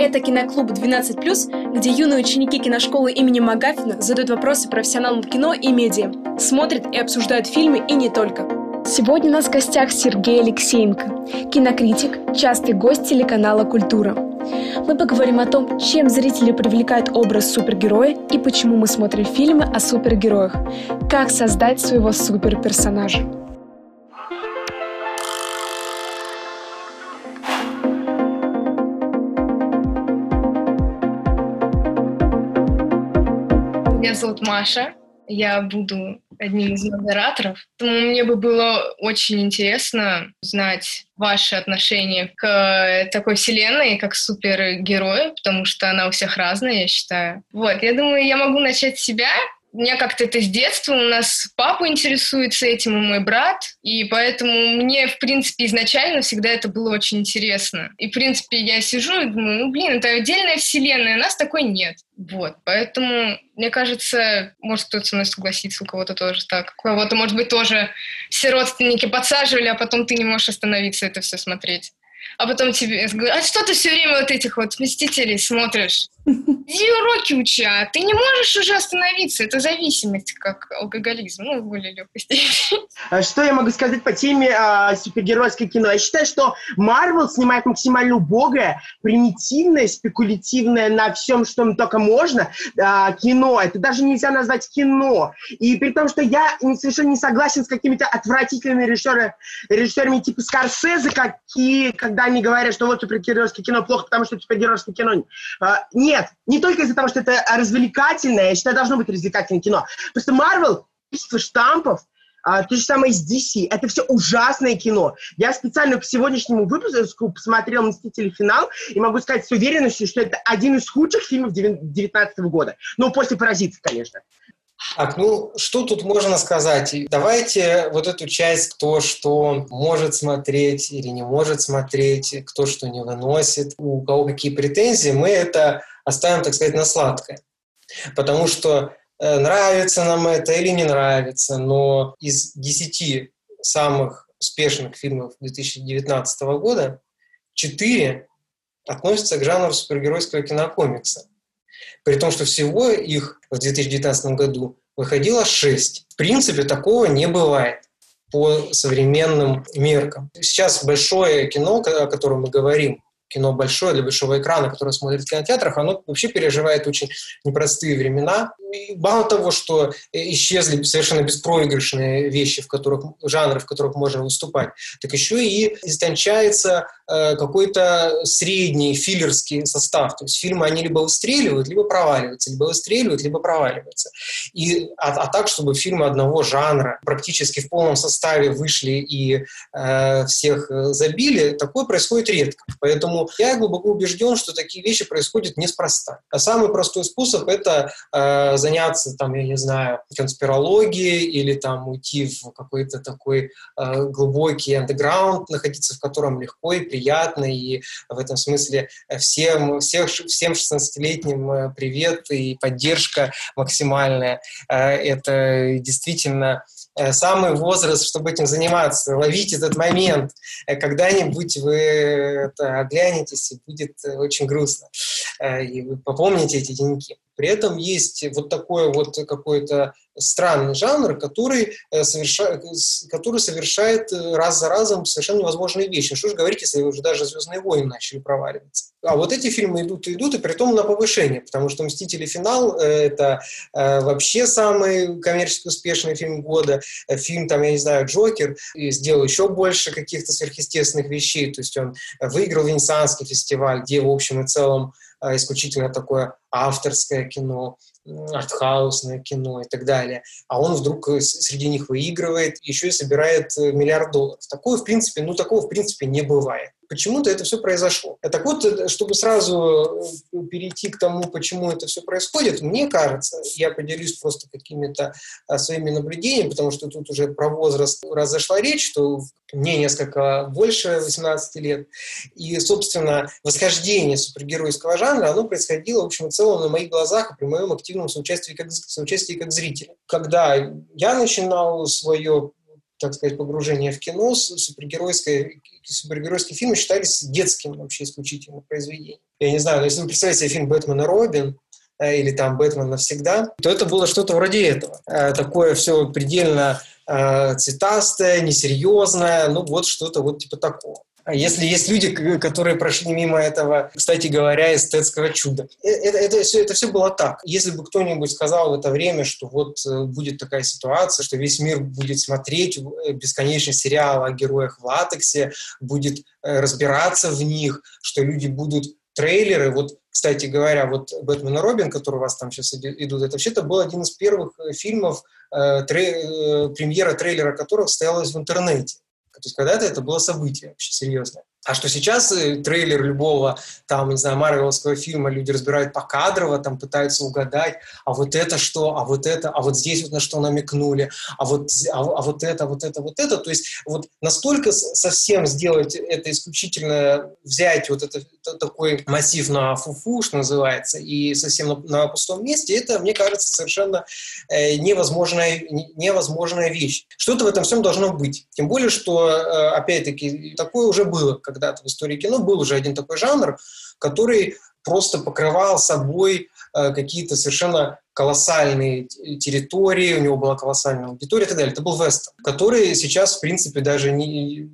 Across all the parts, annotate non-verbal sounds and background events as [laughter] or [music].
Это киноклуб 12+, где юные ученики киношколы имени Магафина задают вопросы профессионалам кино и медиа, смотрят и обсуждают фильмы и не только. Сегодня у нас в гостях Сергей Алексеенко, кинокритик, частый гость телеканала «Культура». Мы поговорим о том, чем зрители привлекает образ супергероя и почему мы смотрим фильмы о супергероях, как создать своего суперперсонажа. Зовут Маша, я буду одним из модераторов. Поэтому мне бы было очень интересно знать ваше отношение к такой вселенной, как супергерои, потому что она у всех разная, я считаю. Вот, я думаю, я могу начать с себя. Меня как-то это с детства, у нас папа интересуется этим, и мой брат, и поэтому мне, в принципе, изначально всегда это было очень интересно. И, в принципе, я сижу и думаю, ну, блин, это отдельная вселенная, у нас такой нет. Вот, поэтому, мне кажется, может кто-то со мной согласится, у кого-то тоже так. У кого-то, может быть, тоже все родственники подсаживали, а потом ты не можешь остановиться это все смотреть а потом тебе говорят, а что ты все время вот этих вот «Мстителей» смотришь? Иди уроки учи, а ты не можешь уже остановиться. Это зависимость, как алкоголизм, ну, более легкой степени. А что я могу сказать по теме а, супергеройское кино? Я считаю, что Марвел снимает максимально убогое, примитивное, спекулятивное на всем, что только можно а, кино. Это даже нельзя назвать кино. И при том, что я совершенно не согласен с какими-то отвратительными режиссерами, режиссерами типа Скорсезе, какие, когда они говорят, что вот супергеройское кино плохо, потому что супергеройское кино... А, нет, не только из-за того, что это развлекательное, я считаю, должно быть развлекательное кино. Просто Марвел, количество штампов, а, то же самое с DC. Это все ужасное кино. Я специально к сегодняшнему выпуску посмотрел «Мстители. Финал» и могу сказать с уверенностью, что это один из худших фильмов 2019 года. Ну, после «Паразитов», конечно. Так, ну что тут можно сказать? Давайте вот эту часть, кто что может смотреть или не может смотреть, кто что не выносит, у кого какие претензии, мы это оставим, так сказать, на сладкое. Потому что э, нравится нам это или не нравится, но из десяти самых успешных фильмов 2019 года четыре относятся к жанру супергеройского кинокомикса. При том, что всего их в 2019 году выходило шесть. В принципе, такого не бывает по современным меркам. Сейчас большое кино, о котором мы говорим, кино большое для большого экрана, которое смотрит в кинотеатрах, оно вообще переживает очень непростые времена. И мало того, что исчезли совершенно беспроигрышные вещи, в которых, жанры, в которых можно выступать, так еще и истончается э, какой-то средний филлерский состав. То есть фильмы, они либо выстреливают, либо проваливаются, либо выстреливают, либо проваливаются. И, а, а так, чтобы фильмы одного жанра практически в полном составе вышли и э, всех э, забили, такое происходит редко. Поэтому я глубоко убежден, что такие вещи происходят неспроста. А самый простой способ – это э, заняться, там, я не знаю, конспирологией или там уйти в какой-то такой э, глубокий андеграунд, находиться в котором легко и приятно, и в этом смысле всем, всех, всем 16-летним э, привет и поддержка максимальная. Э, это действительно Э, самый возраст, чтобы этим заниматься. Ловить этот момент. Э, когда-нибудь вы оглянетесь, и будет э, очень грустно. И вы попомните эти деньги. При этом есть вот такой вот какой-то странный жанр, который, э, совершает, который совершает э, раз за разом совершенно невозможные вещи. Что же говорить, если уже даже «Звездные войны» начали проваливаться. А вот эти фильмы идут и идут, и при том на повышение, потому что «Мстители. Финал» — это э, вообще самый коммерчески успешный фильм года. Фильм, там, я не знаю, «Джокер» сделал еще больше каких-то сверхъестественных вещей, то есть он выиграл Венецианский фестиваль, где, в общем и целом, исключительно такое авторское кино артхаусное кино и так далее, а он вдруг э, среди них выигрывает, еще и собирает э, миллиард долларов. Такое, в принципе, ну, такого, в принципе, не бывает почему-то это все произошло. Так вот, э, чтобы сразу э, перейти к тому, почему это все происходит, мне кажется, я поделюсь просто какими-то а, своими наблюдениями, потому что тут уже про возраст разошла речь, что мне несколько больше 18 лет. И, собственно, восхождение супергеройского жанра, оно происходило, в общем и целом, на моих глазах при моем активном соучастии как, соучастии как зрителя. Когда я начинал свое так сказать, погружения в кино, супергеройское, супергеройские фильмы считались детским вообще исключительно произведением. Я не знаю, если вы представите себе фильм «Бэтмен и Робин», э, или там «Бэтмен навсегда», то это было что-то вроде этого. Э, такое все предельно э, цветастое, несерьезное, ну вот что-то вот типа такого. А если есть люди, которые прошли мимо этого, кстати говоря, эстетского чуда. Э, это, это, все, это все было так. Если бы кто-нибудь сказал в это время, что вот э, будет такая ситуация, что весь мир будет смотреть э, бесконечный сериал о героях в латексе, будет разбираться в них, что люди будут трейлеры, вот, кстати говоря, вот «Бэтмен и Робин», который у вас там сейчас идут, это вообще-то был один из первых фильмов, э, трей, премьера трейлера которых состоялась в интернете. То есть когда-то это было событие вообще серьезное. А что сейчас э, трейлер любого, там, не знаю, марвеловского фильма люди разбирают покадрово, там пытаются угадать, а вот это что, а вот это, а вот здесь вот на что намекнули, а вот, а, а вот это, вот это, вот это. То есть вот настолько совсем сделать это исключительно, взять вот это, это такой массив на фуфу, что называется, и совсем на, на пустом месте, это, мне кажется, совершенно э, невозможная, невозможная вещь. Что-то в этом всем должно быть. Тем более, что, э, опять-таки, такое уже было, когда-то в истории кино был уже один такой жанр, который просто покрывал собой э, какие-то совершенно колоссальные территории, у него была колоссальная аудитория и так далее. Это был вестерн, который сейчас, в принципе, даже не,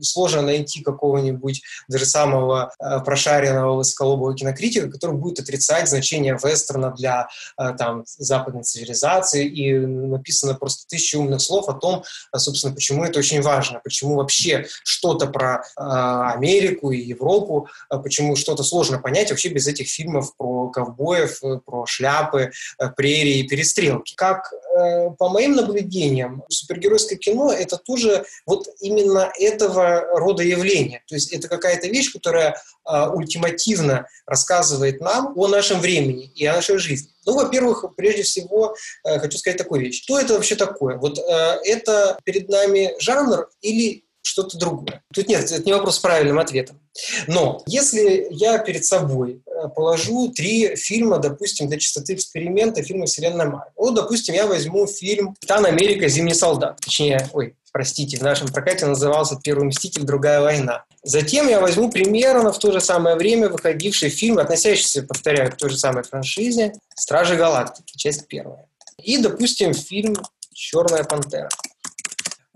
сложно найти какого-нибудь даже самого э, прошаренного высоколобого кинокритика, который будет отрицать значение вестерна для э, там, западной цивилизации, и написано просто тысячи умных слов о том, э, собственно, почему это очень важно, почему вообще что-то про э, Америку и Европу, почему что-то сложно понять вообще без этих фильмов про ковбоев, про шляпы, прерии и перестрелки. Как э, по моим наблюдениям, супергеройское кино — это тоже вот именно этого рода явление. То есть это какая-то вещь, которая э, ультимативно рассказывает нам о нашем времени и о нашей жизни. Ну, во-первых, прежде всего, хочу сказать такую вещь. Что это вообще такое? Вот это перед нами жанр или что-то другое. Тут нет, это не вопрос с правильным ответом. Но если я перед собой э, положу три фильма, допустим, для чистоты эксперимента, фильмы вселенной Марвел. Вот, допустим, я возьму фильм «Капитан Америка. Зимний солдат». Точнее, ой, простите, в нашем прокате назывался «Первый мститель. Другая война». Затем я возьму примерно в то же самое время выходивший фильм, относящийся, повторяю, к той же самой франшизе «Стражи Галактики», часть первая. И, допустим, фильм «Черная пантера».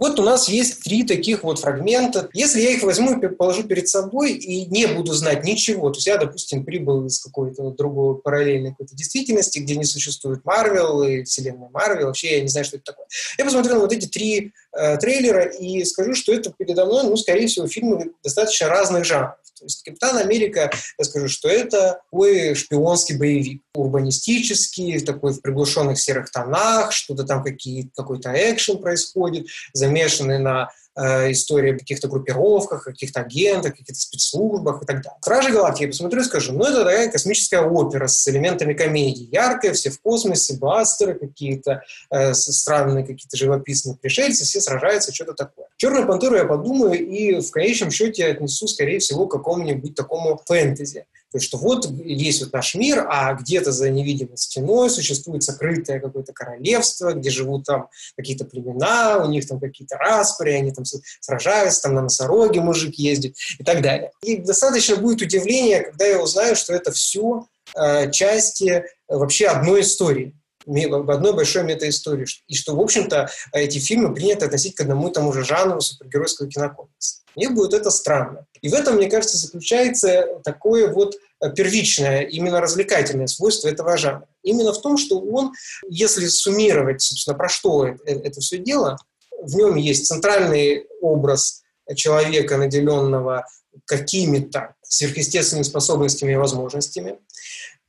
Вот у нас есть три таких вот фрагмента. Если я их возьму и положу перед собой и не буду знать ничего, то есть я, допустим, прибыл из какой-то другой параллельной какой-то действительности, где не существует Марвел и вселенная Марвел, вообще я не знаю, что это такое. Я посмотрю на вот эти три э, трейлера и скажу, что это передо мной, ну, скорее всего, фильмы достаточно разных жанров. То есть «Капитан Америка», я скажу, что это такой шпионский боевик, урбанистический, такой в приглушенных серых тонах, что-то там какие, какой-то экшен происходит, замешанный на э, истории о каких-то группировках, каких-то агентах, каких-то спецслужбах и так далее. «Стражи Галактики» я посмотрю и скажу, ну, это такая космическая опера с элементами комедии. Яркая, все в космосе, бастеры какие-то, э, странные какие-то живописные пришельцы, все сражаются, что-то такое. «Черную пантеру» я подумаю и в конечном счете отнесу, скорее всего, к какому-нибудь такому фэнтези. То есть, что вот есть вот наш мир, а где-то за невидимой стеной существует сокрытое какое-то королевство, где живут там какие-то племена, у них там какие-то распри, они там сражаются, там на носороге мужик ездит и так далее. И достаточно будет удивления, когда я узнаю, что это все э, части э, вообще одной истории одной большой метаистории. И что, в общем-то, эти фильмы принято относить к одному и тому же жанру супергеройского кинокомикса. Мне будет это странно. И в этом, мне кажется, заключается такое вот первичное, именно развлекательное свойство этого жанра. Именно в том, что он, если суммировать, собственно, про что это, это все дело, в нем есть центральный образ человека, наделенного какими-то сверхъестественными способностями и возможностями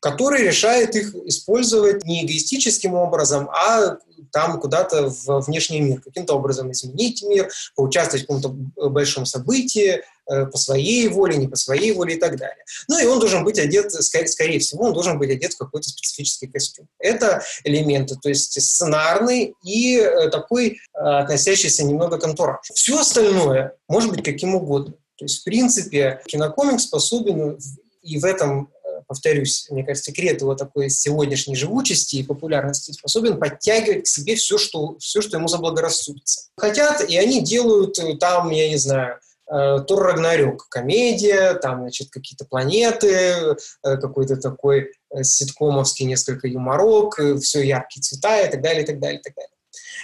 который решает их использовать не эгоистическим образом, а там куда-то в внешний мир, каким-то образом изменить мир, поучаствовать в каком-то большом событии, э, по своей воле, не по своей воле и так далее. Ну и он должен быть одет, скорее, всего, он должен быть одет в какой-то специфический костюм. Это элементы, то есть сценарный и э, такой э, относящийся немного к антуражу. Все остальное может быть каким угодно. То есть, в принципе, кинокомик способен и в этом повторюсь, мне кажется, секрет его такой сегодняшней живучести и популярности способен подтягивать к себе все, что, все, что ему заблагорассудится. Хотят, и они делают э, там, я не знаю, э, Тор Рагнарёк, комедия, там, значит, какие-то планеты, какой-то такой ситкомовский несколько юморок, все яркие цвета и так далее, и так далее, и так далее.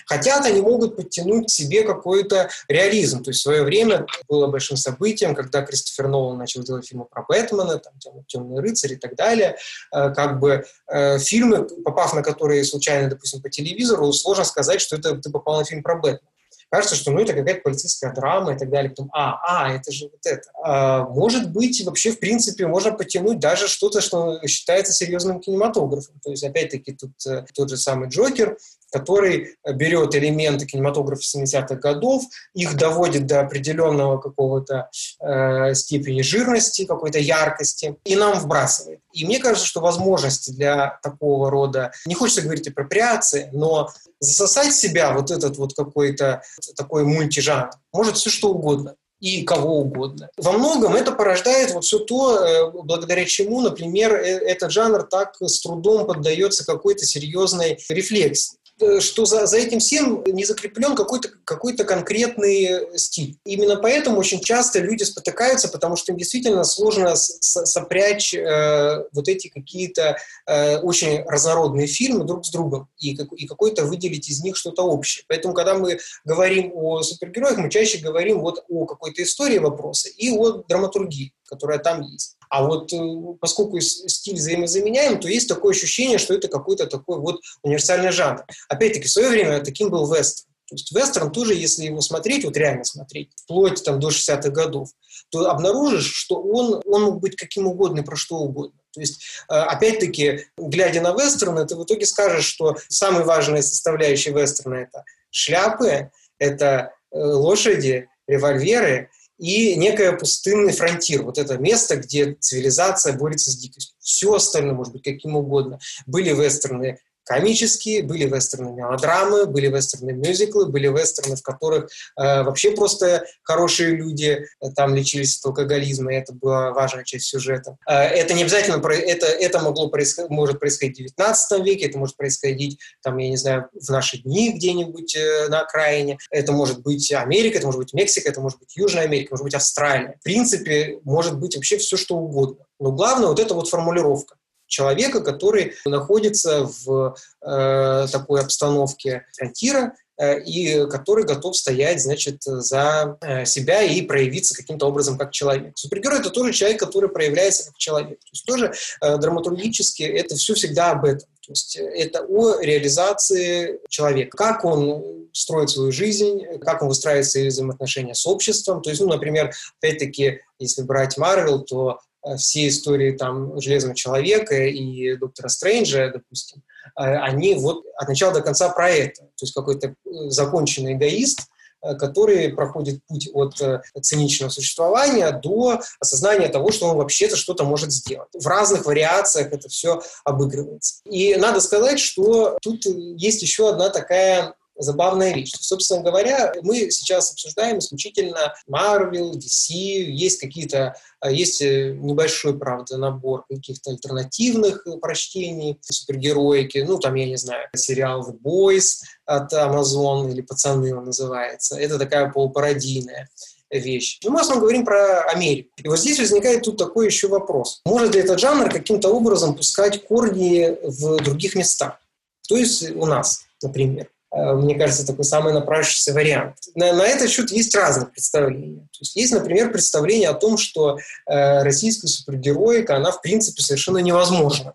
Хотят, они могут подтянуть к себе какой-то реализм. То есть в свое время было большим событием, когда Кристофер Нолан начал делать фильмы про Бэтмена, там, «Темный рыцарь» и так далее. Э, как бы э, фильмы, попав на которые случайно, допустим, по телевизору, сложно сказать, что это ты попал на фильм про Бэтмена кажется, что ну это какая-то полицейская драма и так далее. Потом, а, а, это же вот это. А, может быть, вообще, в принципе, можно потянуть даже что-то, что считается серьезным кинематографом. То есть, опять-таки, тут э, тот же самый Джокер, который берет элементы кинематографа 70-х годов, их доводит до определенного какого-то э, степени жирности, какой-то яркости, и нам вбрасывает. И мне кажется, что возможности для такого рода, не хочется говорить апроприации, но засосать себя вот этот вот какой-то такой мультижанр может все что угодно и кого угодно. Во многом это порождает вот все то, э, благодаря чему, например, э, этот жанр так с трудом поддается какой-то серьезной рефлексии. Э, что за, за этим всем не закреплен какой-то какой конкретный стиль. Именно поэтому очень часто люди спотыкаются, потому что им действительно сложно сопрячь э, вот эти какие-то э, очень разнородные фильмы друг с другом и, и какой-то выделить из них что-то общее. Поэтому, когда мы говорим о супергероях, мы чаще говорим вот о какой-то истории вопроса и о драматургии, которая там есть. А вот э, поскольку стиль взаимозаменяем, то есть такое ощущение, что это какой-то такой вот универсальный жанр. Опять-таки, в свое время таким был вестерн. То есть вестерн тоже, если его смотреть, вот реально смотреть, вплоть там, до 60-х годов, то обнаружишь, что он, он мог быть каким угодно и про что угодно. То есть, э, опять-таки, глядя на вестерны, ты в итоге скажешь, что самые важные составляющие вестерна – это шляпы, это э, лошади, револьверы и некое пустынный фронтир, вот это место, где цивилизация борется с дикостью. Все остальное может быть каким угодно. Были вестерны комические, были вестерны мелодрамы, были вестерны мюзиклы, были вестерны, в которых э, вообще просто хорошие люди э, там лечились от алкоголизма, и это была важная часть сюжета. Э, это не обязательно, это, это могло происходить, может происходить в 19 веке, это может происходить, там, я не знаю, в наши дни где-нибудь э, на окраине, это может быть Америка, это может быть Мексика, это может быть Южная Америка, может быть Австралия. В принципе, может быть вообще все, что угодно. Но главное вот эта вот формулировка человека, который находится в э, такой обстановке фронтира э, и который готов стоять, значит, за э, себя и проявиться каким-то образом как человек. Супергерой — это тоже человек, который проявляется как человек. То есть тоже э, драматургически это все всегда об этом. То есть это о реализации человека. Как он строит свою жизнь, как он выстраивает свои взаимоотношения с обществом. То есть, ну, например, опять-таки, если брать Марвел, то все истории там Железного Человека и Доктора Стрэнджа, допустим, э, они вот от начала до конца про это. То есть какой-то э, законченный эгоист, который проходит путь от циничного существования до осознания того, что он вообще-то что-то может сделать. В разных вариациях это все обыгрывается. И надо сказать, что тут есть еще одна такая забавная вещь. Собственно говоря, мы сейчас обсуждаем исключительно Marvel, DC, есть какие-то, а, есть э, небольшой, правда, набор каких-то альтернативных прочтений супергероики, ну, там, я не знаю, сериал The Boys от Amazon или «Пацаны» он называется. Это такая полупародийная вещь. Но мы в основном говорим про Америку. И вот здесь возникает тут такой еще вопрос. Может ли этот жанр каким-то образом пускать корни в других местах? То есть у нас, например. Э, мне кажется, такой самый напрашивающийся вариант. На, на этот счет есть разные представления. То есть, есть, например, представление о том, что э, российская супергероика, она в принципе совершенно невозможна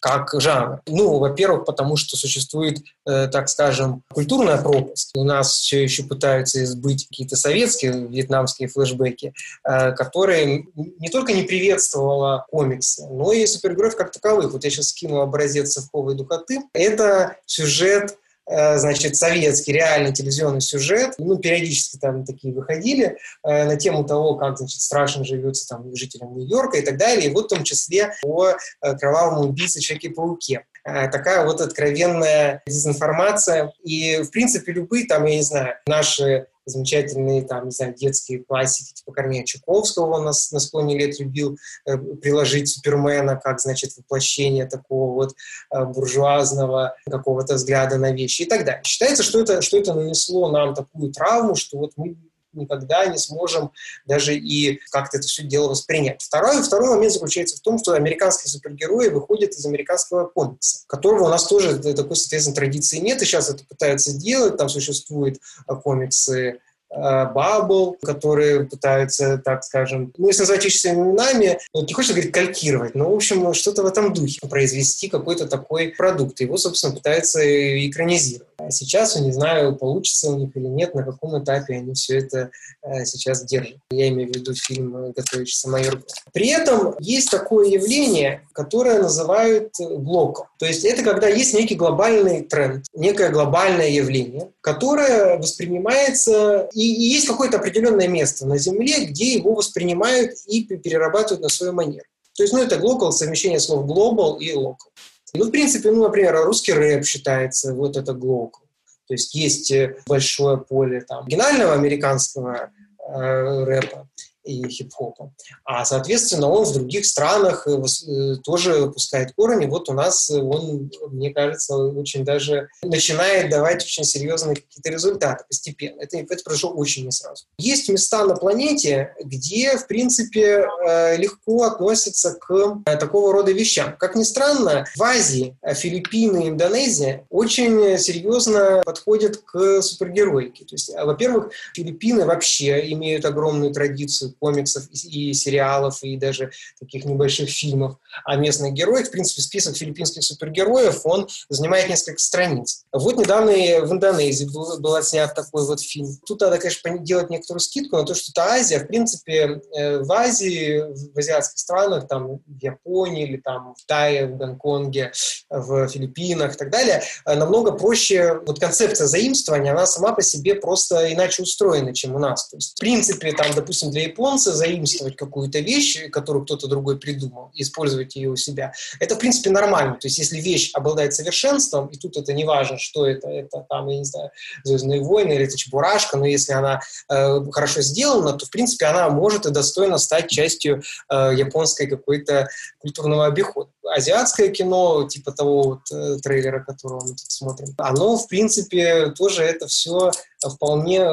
как жанр. Ну, во-первых, потому что существует, э, так скажем, культурная пропасть. У нас все еще пытаются избыть какие-то советские вьетнамские флешбеки, э, которые не только не приветствовала комиксы, но и супергероев как таковых. Вот я сейчас скину образец совковой духоты. Это сюжет значит, советский реальный телевизионный сюжет. Ну, периодически там такие выходили э, на тему того, как, значит, страшно живется там жителям Нью-Йорка и так далее. И вот в том числе о э, кровавом убийце Человеке-пауке такая вот откровенная дезинформация. И, в принципе, любые там, я не знаю, наши замечательные, там, не знаю, детские классики, типа Корнея Чуковского он нас на склоне лет любил э, приложить Супермена как, значит, воплощение такого вот э, буржуазного какого-то взгляда на вещи и так далее. Считается, что это, что это нанесло нам такую травму, что вот мы никогда не сможем даже и как-то это все дело воспринять. Второй, второй момент заключается в том, что американские супергерои выходят из американского комикса, которого у нас тоже такой, соответственно, традиции нет, и сейчас это пытаются делать. Там существуют а, комиксы Бабл, которые пытаются, так скажем, ну, если назвать своими именами, не хочется говорить калькировать, но, в общем, что-то в этом духе, произвести какой-то такой продукт. Его, собственно, пытаются экранизировать. А сейчас, не знаю, получится у них или нет, на каком этапе они все это э, сейчас держат. Я имею в виду фильм «Готовящийся майор». При этом есть такое явление, которое называют блоком. То есть это когда есть некий глобальный тренд, некое глобальное явление, которое воспринимается, и, и есть какое-то определенное место на Земле, где его воспринимают и перерабатывают на свою манеру. То есть, ну, это global, совмещение слов global и local. Ну, в принципе, ну, например, русский рэп считается вот это глокал. То есть есть э, большое поле там оригинального американского э, рэпа, и хип-хопа. А, соответственно, он в других странах э, э, тоже выпускает корни. Вот у нас он, мне кажется, очень даже начинает давать очень серьезные какие-то результаты постепенно. Это, это произошло очень не сразу. Есть места на планете, где, в принципе, э, легко относятся к такого рода вещам. Как ни странно, в Азии, Филиппины, Индонезия очень серьезно подходят к супергероике. То есть, во-первых, Филиппины вообще имеют огромную традицию комиксов и сериалов, и даже таких небольших фильмов о местных героях. В принципе, список филиппинских супергероев, он занимает несколько страниц. Вот недавно в Индонезии был, был снят такой вот фильм. Тут надо, конечно, делать некоторую скидку на то, что это Азия. В принципе, э, в Азии, в азиатских странах, там, в Японии или там в Тае, в Гонконге, в Филиппинах и так далее, э, намного проще, вот концепция заимствования, она сама по себе просто иначе устроена, чем у нас. То есть, в принципе, там, допустим, для Японии японца заимствовать какую-то вещь, которую кто-то другой придумал, использовать ее у себя, это, в принципе, нормально. То есть, если вещь обладает совершенством, и тут это не важно, что это, это там, я не знаю, «Звездные войны» или это «Чебурашка», но если она э, хорошо сделана, то, в принципе, она может и достойно стать частью э, японской какой-то культурного обихода. Азиатское кино, типа того вот э, трейлера, которого мы тут смотрим, оно, в принципе, тоже это все вполне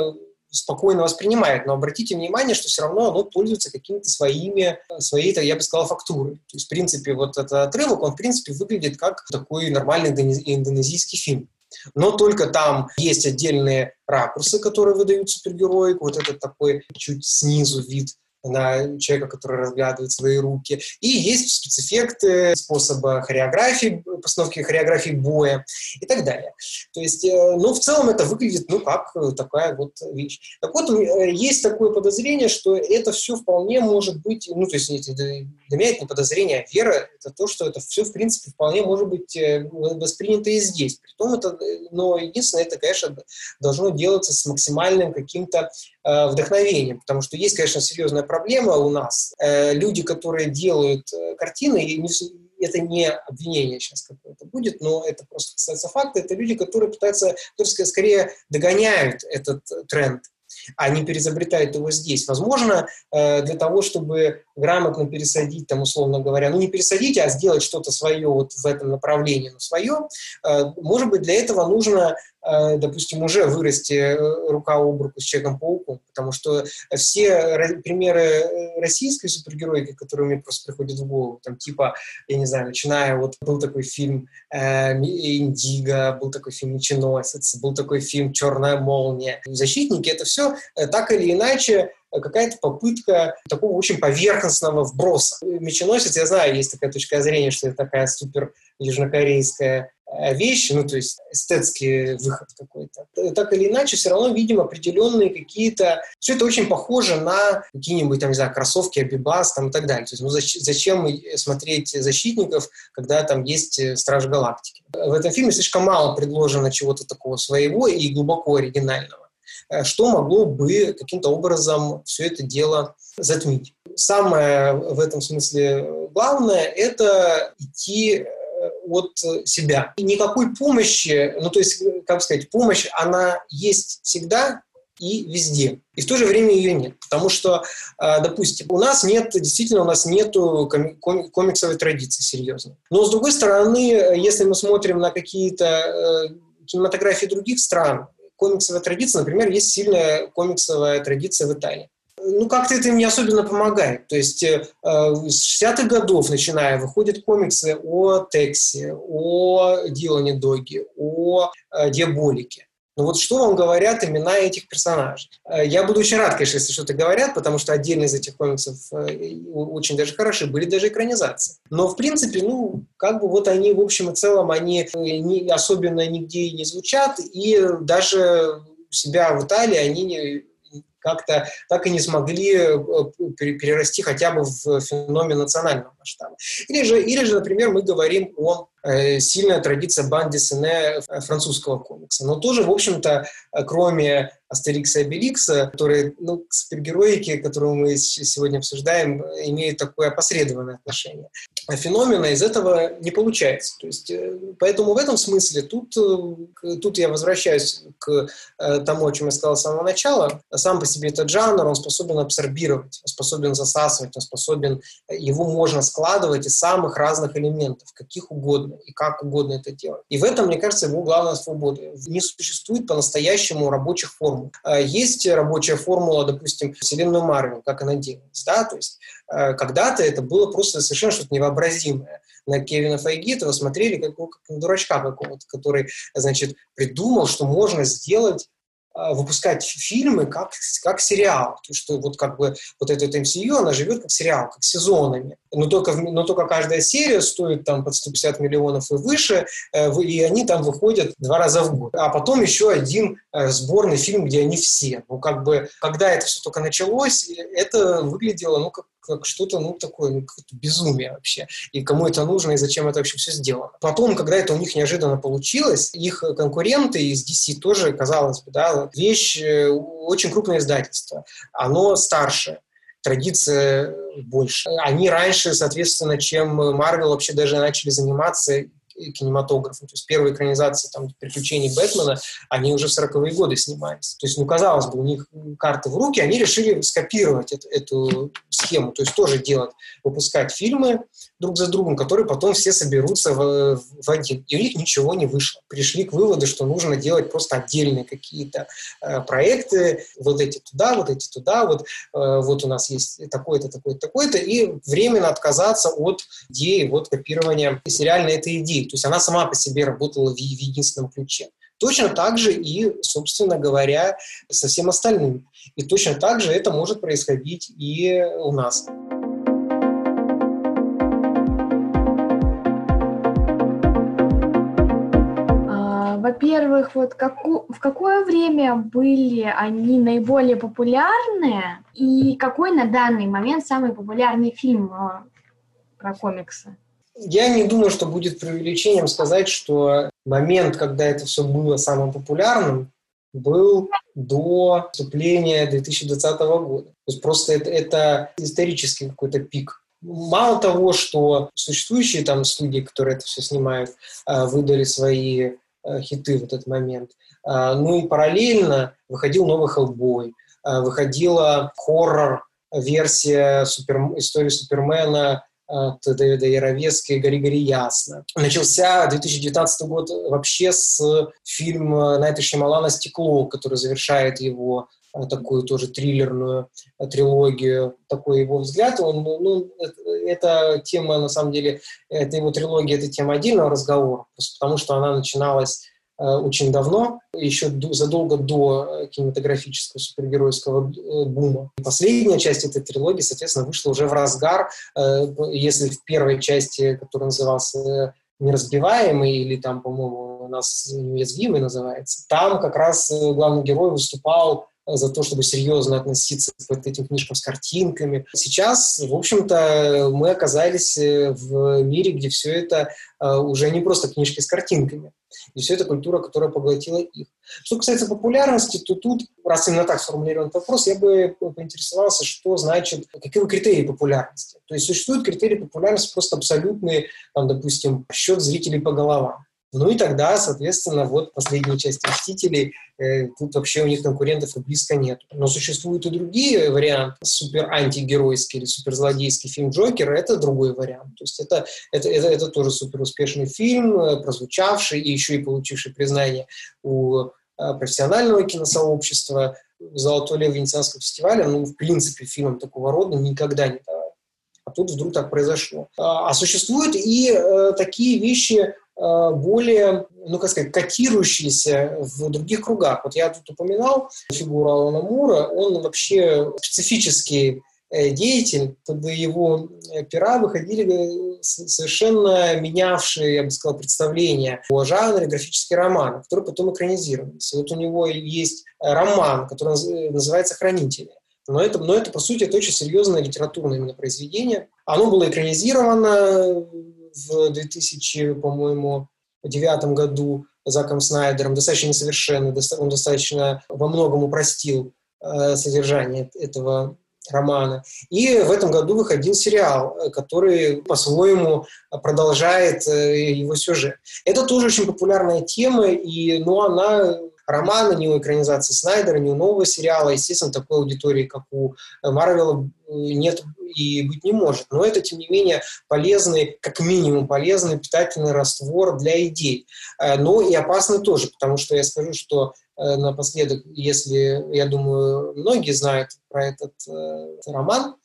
спокойно воспринимает, но обратите внимание, что все равно оно пользуется какими-то своими, своей, я бы сказал, фактурой. То есть, в принципе, вот этот отрывок, он, в принципе, выглядит как такой нормальный индонезийский фильм. Но только там есть отдельные ракурсы, которые выдают супергероику, вот этот такой чуть снизу вид на человека, который разглядывает свои руки. И есть спецэффекты, способа хореографии, постановки хореографии боя и так далее. То есть, э, ну, в целом это выглядит, ну, как такая вот вещь. Так вот, э, есть такое подозрение, что это все вполне может быть, ну, то есть для меня это не подозрение, а вера, это то, что это все, в принципе, вполне может быть э, воспринято и здесь. Притом это, но единственное, это, конечно, должно делаться с максимальным каким-то вдохновением, потому что есть, конечно, серьезная проблема у нас. Э, люди, которые делают э, картины, и это не обвинение сейчас какое-то будет, но это просто касается факта, это люди, которые пытаются, которые скорее догоняют этот тренд а не переизобретают его здесь. Возможно, э, для того, чтобы грамотно пересадить, там, условно говоря, ну не пересадить, а сделать что-то свое вот в этом направлении, но свое, может быть, для этого нужно допустим, уже вырасти э, рука об руку с Человеком-пауком, потому что все примеры э, российской супергероики, которые мне просто приходят в голову, там типа, я не знаю, начиная, вот был такой фильм э, «Индиго», был такой фильм «Меченосец», был такой фильм «Черная молния». «Защитники» — это все так или иначе какая-то попытка такого очень поверхностного вброса. Меченосец, я знаю, есть такая точка зрения, что это такая супер южнокорейская Э, вещи, ну, то есть эстетский выход какой-то. Э, так или иначе, все равно видим определенные какие-то... Все это очень похоже на какие-нибудь, там, не знаю, кроссовки Абибас там, и так далее. То есть, ну, зачем смотреть «Защитников», когда там есть э, «Страж Галактики»? В этом фильме слишком мало предложено чего-то такого своего и глубоко оригинального что могло бы каким-то образом все это дело затмить. Самое в этом смысле главное – это идти от себя. И никакой помощи, ну то есть, как сказать, помощь, она есть всегда, и везде. И в то же время ее нет. Потому что, э, допустим, у нас нет, действительно, у нас нет комиксовой традиции серьезно. Но, с другой стороны, если мы смотрим на какие-то э, кинематографии других стран, комиксовая традиция, например, есть сильная комиксовая традиция в Италии ну, как-то это им не особенно помогает. То есть э, с 60-х годов, начиная, выходят комиксы о Тексе, о Дилане Доге, о э, Диаболике. Но вот что вам говорят имена этих персонажей? Э, я буду очень рад, конечно, если что-то говорят, потому что отдельно из этих комиксов э, очень даже хороши, были даже экранизации. Но, в принципе, ну, как бы вот они, в общем и целом, они не, особенно нигде не звучат, и даже себя в Италии они не, как-то так и не смогли э, перерасти хотя бы в феномен национального масштаба. Или же, или же например, мы говорим о э, сильная традиция банди Сене французского комикса. Но тоже, в общем-то, кроме Астерикса и Обеликса, которые, ну, к супергероике, которую мы сегодня обсуждаем, имеют такое опосредованное отношение. А феномена из этого не получается. То есть, э, поэтому в этом смысле тут, э, тут я возвращаюсь к э, тому, о чем я сказал с самого начала. Сам по себе этот жанр, он способен абсорбировать, он способен засасывать, он способен, его можно складывать из самых разных элементов, каких угодно, и как угодно это делать. И в этом, мне кажется, его главная свобода. Не существует по-настоящему рабочих формул. Есть рабочая формула, допустим, вселенную Марвел, как она делается, да, то есть когда-то это было просто совершенно что-то невообразимое. На Кевина Файгитова смотрели как, как на дурачка какого-то, который, значит, придумал, что можно сделать а, выпускать фильмы как, как сериал. То, что вот как бы вот этот MCU, она живет как сериал, как сезонами. Но только, но только каждая серия стоит там под 150 миллионов и выше, э, и они там выходят два раза в год. А потом еще один э, сборный фильм, где они все. Ну как бы, когда это все только началось, это выглядело, ну, как как что-то, ну, такое, ну, какое-то безумие вообще. И кому это нужно, и зачем это вообще все сделано. Потом, когда это у них неожиданно получилось, их конкуренты из DC тоже, казалось бы, да, вещь, э, очень крупное издательство. Оно старше традиция больше. Они раньше, соответственно, чем Marvel вообще даже начали заниматься кинематографом. То есть первые экранизации там, приключений Бэтмена, они уже в 40-е годы снимались. То есть, ну, казалось бы, у них карты в руки, они решили скопировать эту, эту схему, то есть тоже делать, выпускать фильмы друг за другом, которые потом все соберутся в, в один. И у них ничего не вышло. Пришли к выводу, что нужно делать просто отдельные какие-то э, проекты, вот эти туда, вот эти туда, вот, э, вот у нас есть такое-то, такое-то, такое-то, и временно отказаться от идеи вот копирования сериальной этой идеи. То есть она сама по себе работала в, в единственном ключе. Точно так же и, собственно говоря, со всем остальным. И точно так же это может происходить и у нас. Во-первых, вот каку, в какое время были они наиболее популярны и какой на данный момент самый популярный фильм а, про комиксы? Я не думаю, что будет преувеличением сказать, что момент, когда это все было самым популярным, был до вступления 2020 года. То есть просто это, это исторический какой-то пик. Мало того, что существующие там студии, которые это все снимают, а, выдали свои хиты в этот момент, а, ну и параллельно выходил новый «Хеллбой», выходила хоррор-версия супер... истории Супермена от Дэвида Яровески «Гори, гори, ясно». Начался 2019 год вообще с фильма Найта Шьямалана. «Стекло», который завершает его э, такую тоже триллерную э, трилогию, такой его взгляд. Он, ну, эта тема, на самом деле, это его трилогия, это тема отдельного разговора, потому что она начиналась Э, очень давно, еще задолго до э, кинематографического супергеройского э, бума. Последняя часть этой трилогии, соответственно, вышла уже в разгар, если в первой части, которая назывался неразбиваемый или там, по-моему, у нас неуязвимый называется, там как раз главный герой выступал за то, чтобы серьезно относиться к этим книжкам с картинками. Сейчас, в общем-то, мы оказались в мире, где все это уже не просто книжки с картинками. И все это культура, которая поглотила их. Что касается популярности, то тут, раз именно так сформулирован вопрос, я бы поинтересовался, что значит, какие критерии популярности. То есть существуют критерии популярности просто абсолютные, там, допустим, счет зрителей по головам. Ну и тогда, соответственно, вот последняя часть «Мстителей», э, тут вообще у них конкурентов и близко нет. Но существуют и другие варианты. Супер-антигеройский или суперзлодейский фильм «Джокер» — это другой вариант. То есть это, это, это, это тоже супер успешный фильм, э, прозвучавший и еще и получивший признание у э, профессионального киносообщества. «Золотой лев» Венецианского фестиваля, ну, в принципе, фильмом такого рода никогда не давали. А тут вдруг так произошло. А, а существуют и э, такие вещи, более, ну, как сказать, котирующиеся в других кругах. Вот я тут упоминал фигуру Алана Мура, он вообще специфический э, деятель, под его пера выходили совершенно менявшие, я бы сказал, представления о жанре графический роман, который потом экранизировались. вот у него есть роман, который называется «Хранители». Но это, но это, по сути, это очень серьезное литературное именно произведение. Оно было экранизировано в 2000, по-моему, девятом году Заком Снайдером, достаточно несовершенный, он достаточно во многом упростил э, содержание этого романа. И в этом году выходил сериал, который по-своему продолжает э, его сюжет. Это тоже очень популярная тема, и ну, она романа, ни у экранизации Снайдера, ни у нового сериала. Естественно, такой аудитории, как у Марвела, нет и быть не может. Но это, тем не менее, полезный, как минимум полезный питательный раствор для идей. Э, но и опасный тоже, потому что я скажу, что э, напоследок, если, я думаю, многие знают про этот э, роман,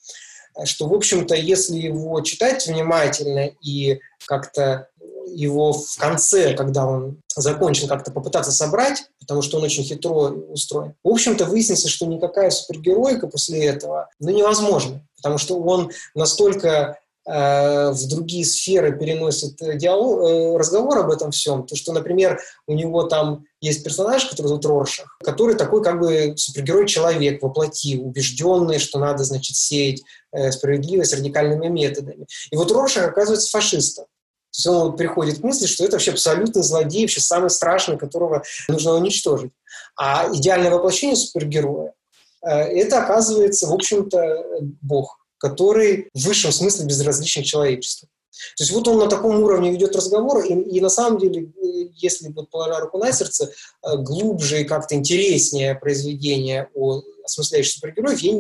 что, в общем-то, если его читать внимательно и как-то его в конце, когда он закончен, как-то попытаться собрать, потому что он очень хитро устроен. В общем-то, выяснится, что никакая супергероика после этого ну, невозможна, потому что он настолько э, в другие сферы переносит диалог, э, разговор об этом всем. То, что, например, у него там есть персонаж, который зовут Роршах, который такой как бы супергерой-человек воплоти, убежденный, что надо, значит, сеять э, справедливость радикальными методами. И вот Роршах оказывается фашистом. То есть он приходит к мысли, что это вообще абсолютный злодей, вообще самый страшный, которого нужно уничтожить. А идеальное воплощение супергероя э, – это, оказывается, в общем-то, Бог, который в высшем смысле безразличен человечеству. То есть вот он на таком уровне ведет разговор, и, и на самом деле, э, если вот положа руку на сердце, э, глубже и как-то интереснее произведение о осмысляющих супергероев я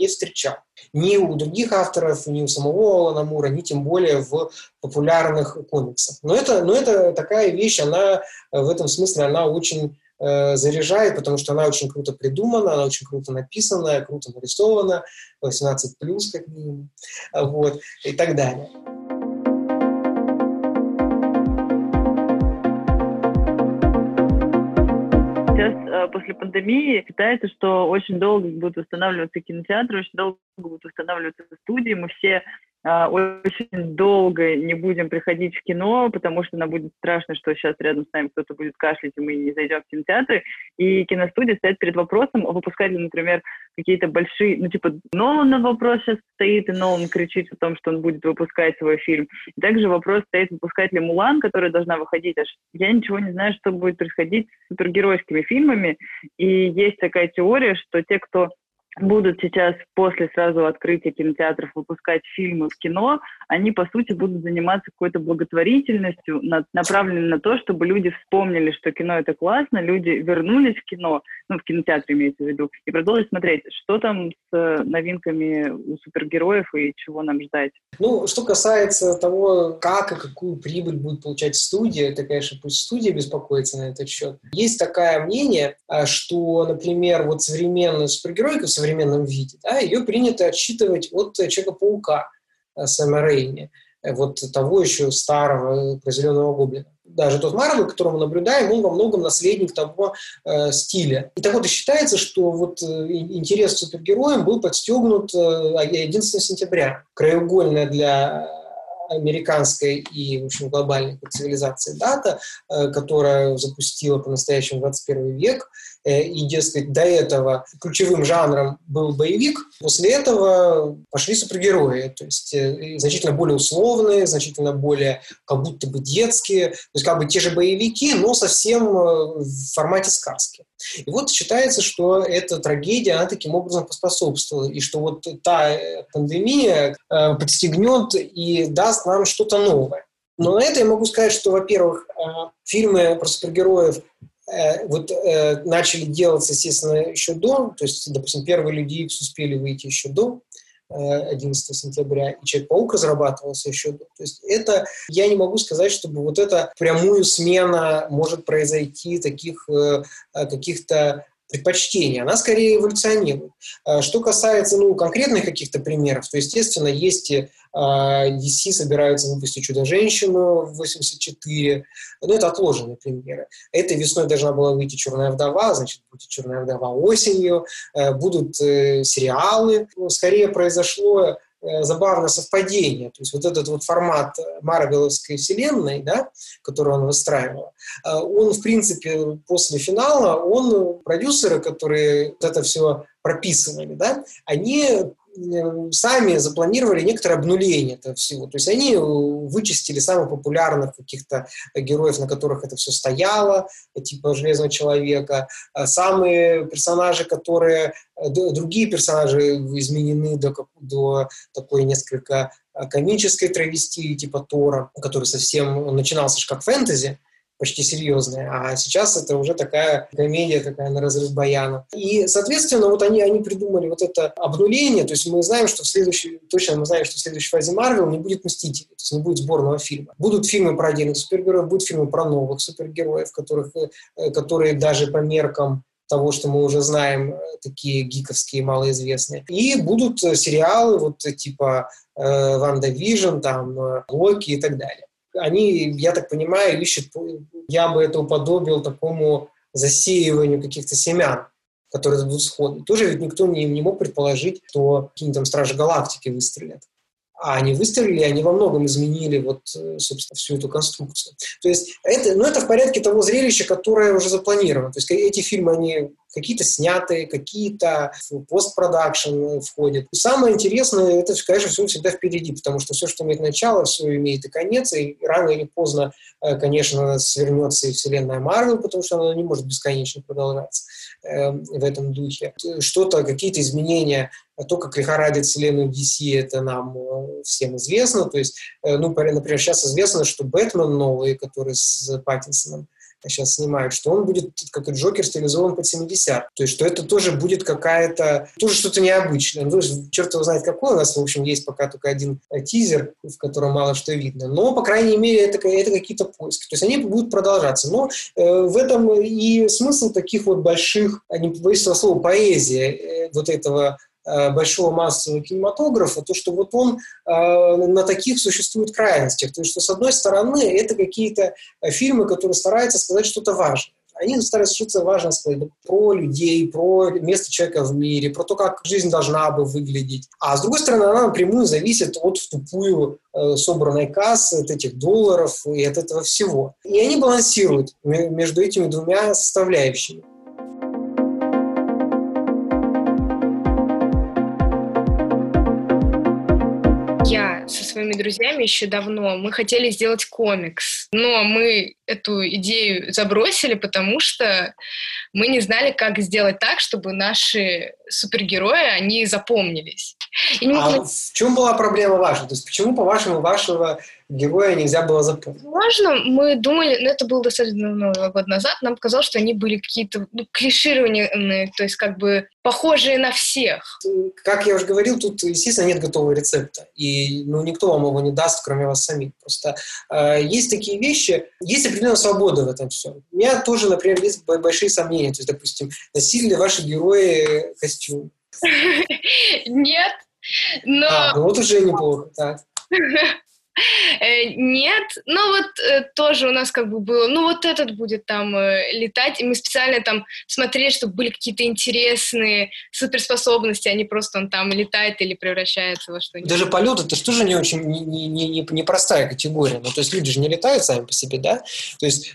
не встречал. Ни у других авторов, ни у самого Алана Мура, ни тем более в популярных комиксах. Но это, но это такая вещь, она в этом смысле, она очень э, заряжает, потому что она очень круто придумана, она очень круто написана, круто нарисована, 18+, как минимум, вот, и так далее. После пандемии считается, что очень долго будут восстанавливаться кинотеатры, очень долго будут восстанавливаться студии. Мы все очень долго не будем приходить в кино, потому что нам будет страшно, что сейчас рядом с нами кто-то будет кашлять, и мы не зайдем в кинотеатры. И киностудия стоит перед вопросом, выпускать ли, например, какие-то большие, ну, типа, Нолан на вопрос сейчас стоит, и Нолан кричит о том, что он будет выпускать свой фильм. И также вопрос стоит, выпускать ли Мулан, которая должна выходить. Аж я ничего не знаю, что будет происходить с супергеройскими фильмами. И есть такая теория, что те, кто будут сейчас после сразу открытия кинотеатров выпускать фильмы в кино, они, по сути, будут заниматься какой-то благотворительностью, направленной на то, чтобы люди вспомнили, что кино — это классно, люди вернулись в кино, ну, в кинотеатре имеется в виду, и продолжили смотреть, что там с э, новинками у супергероев и чего нам ждать. Ну, что касается того, как и какую прибыль будет получать студия, это, конечно, пусть студия беспокоится на этот счет. Есть такое мнение, а, что, например, вот современная супергеройка в современном виде, да, ее принято отсчитывать от Человека-паука э, Сэма Рейни, э, вот того еще старого зеленого гоблина даже тот Марвел, которого мы наблюдаем, он во многом наследник того э, стиля. И так вот и считается, что вот э, интерес к супергероям был подстегнут э, 11 сентября. Краеугольная для американской и, в общем, глобальной цивилизации дата, э, которая запустила по-настоящему 21 век, Э, и, дескать, до этого ключевым жанром был боевик, после этого пошли супергерои, то есть э, значительно более условные, значительно более как будто бы детские, то есть как бы те же боевики, но совсем э, в формате сказки. И вот считается, что эта трагедия, она таким образом поспособствовала, и что вот та пандемия подстегнет и даст нам что-то новое. Но на это я могу сказать, что, во-первых, фильмы про супергероев вот начали делаться, естественно, еще до, то есть, допустим, первые Люди Икс успели выйти еще до 11 сентября, и Человек-паук разрабатывался еще. То есть это, я не могу сказать, чтобы вот эта прямую смена может произойти таких э, каких-то предпочтений, она скорее эволюционирует. А что касается ну, конкретных каких-то примеров, то, естественно, есть DC собираются выпустить «Чудо-женщину» в 84, но это отложенные примеры. Этой весной должна была выйти «Черная вдова», значит, будет «Черная вдова» осенью, э, будут э, сериалы. Скорее произошло Э, забавное совпадение. То есть вот этот вот формат Марвеловской вселенной, да, который он выстраивал, э, он, в принципе, после финала, он, продюсеры, которые вот это все прописывали, да, они сами запланировали некоторое обнуление этого всего. То есть они вычистили самых популярных каких-то героев, на которых это все стояло, типа Железного Человека. А самые персонажи, которые... Другие персонажи изменены до, до такой несколько комической травестии, типа Тора, который совсем начинался же как фэнтези, почти серьезная, а сейчас это уже такая комедия такая на разрыв баяна. И, соответственно, вот они, они придумали вот это обнуление, то есть мы знаем, что в следующей, точно мы знаем, что в следующей фазе Марвел не будет Мстителей, то есть не будет сборного фильма. Будут фильмы про отдельных супергероев, будут фильмы про новых супергероев, которых, э, которые даже по меркам того, что мы уже знаем, э, такие гиковские, малоизвестные. И будут сериалы вот типа э, «WandaVision», там, «Локи» и так далее они, я так понимаю, ищут, я бы это уподобил такому засеиванию каких-то семян, которые дадут всходы. Тоже ведь никто не, не мог предположить, что какие-нибудь там Стражи Галактики выстрелят. А они выстрелили, они во многом изменили вот, э, собственно, всю эту конструкцию. То есть это, ну, это в порядке того зрелища, которое уже запланировано. То есть эти фильмы, они какие-то сняты, какие-то в постпродакшн входят. И самое интересное, это, конечно, все всегда впереди, потому что все, что имеет начало, все имеет и конец, и рано или поздно, э, конечно, свернется и вселенная Марвел, потому что она не может бесконечно продолжаться э, в этом духе. Что-то, какие-то изменения, то, как лихорадит вселенную DC, это нам э, всем известно. То есть, ну, например, сейчас известно, что Бэтмен новый, который с Паттинсоном, сейчас снимают, что он будет, как и Джокер, стилизован под 70 То есть, что это тоже будет какая-то, тоже что-то необычное. Ну, черт его знает какой. У нас, в общем, есть пока только один э, тизер, в котором мало что видно. Но, по крайней мере, это, это какие-то поиски. То есть, они будут продолжаться. Но э, в этом и смысл таких вот больших, а не боюсь этого слова, поэзия э, вот этого большого массового кинематографа, то, что вот он э, на таких существует крайностях. То есть, что с одной стороны, это какие-то э, фильмы, которые стараются сказать что-то важное. Они стараются что-то важное сказать про людей, про место человека в мире, про то, как жизнь должна бы выглядеть. А с другой стороны, она напрямую зависит от в тупую э, собранной кассы, от этих долларов и от этого всего. И они балансируют между этими двумя составляющими. Своими друзьями еще давно, мы хотели сделать комикс, но мы эту идею забросили, потому что мы не знали, как сделать так, чтобы наши супергерои, они запомнились. И не а в чем была проблема ваша? То есть почему, по-вашему, вашего героя нельзя было запомнить? Можно, мы думали, ну это было достаточно много ну, год назад, нам казалось, что они были какие-то ну, клишированные, то есть как бы похожие на всех. Как я уже говорил, тут, естественно, нет готового рецепта, и ну, никто вам его не даст, кроме вас самих. Просто э, есть такие вещи, есть определенная свобода в этом всем. У меня тоже, например, есть большие сомнения, то есть, допустим, носили ли ваши герои костюм? [laughs] Нет, но... А, ну вот уже неплохо, так. [laughs] Э, нет, но вот э, тоже у нас как бы было, ну вот этот будет там э, летать, и мы специально там смотрели, чтобы были какие-то интересные суперспособности, а не просто он там летает или превращается во что-нибудь. Даже полет это же тоже не очень не, не, не, не простая категория, ну то есть люди же не летают сами по себе, да? То есть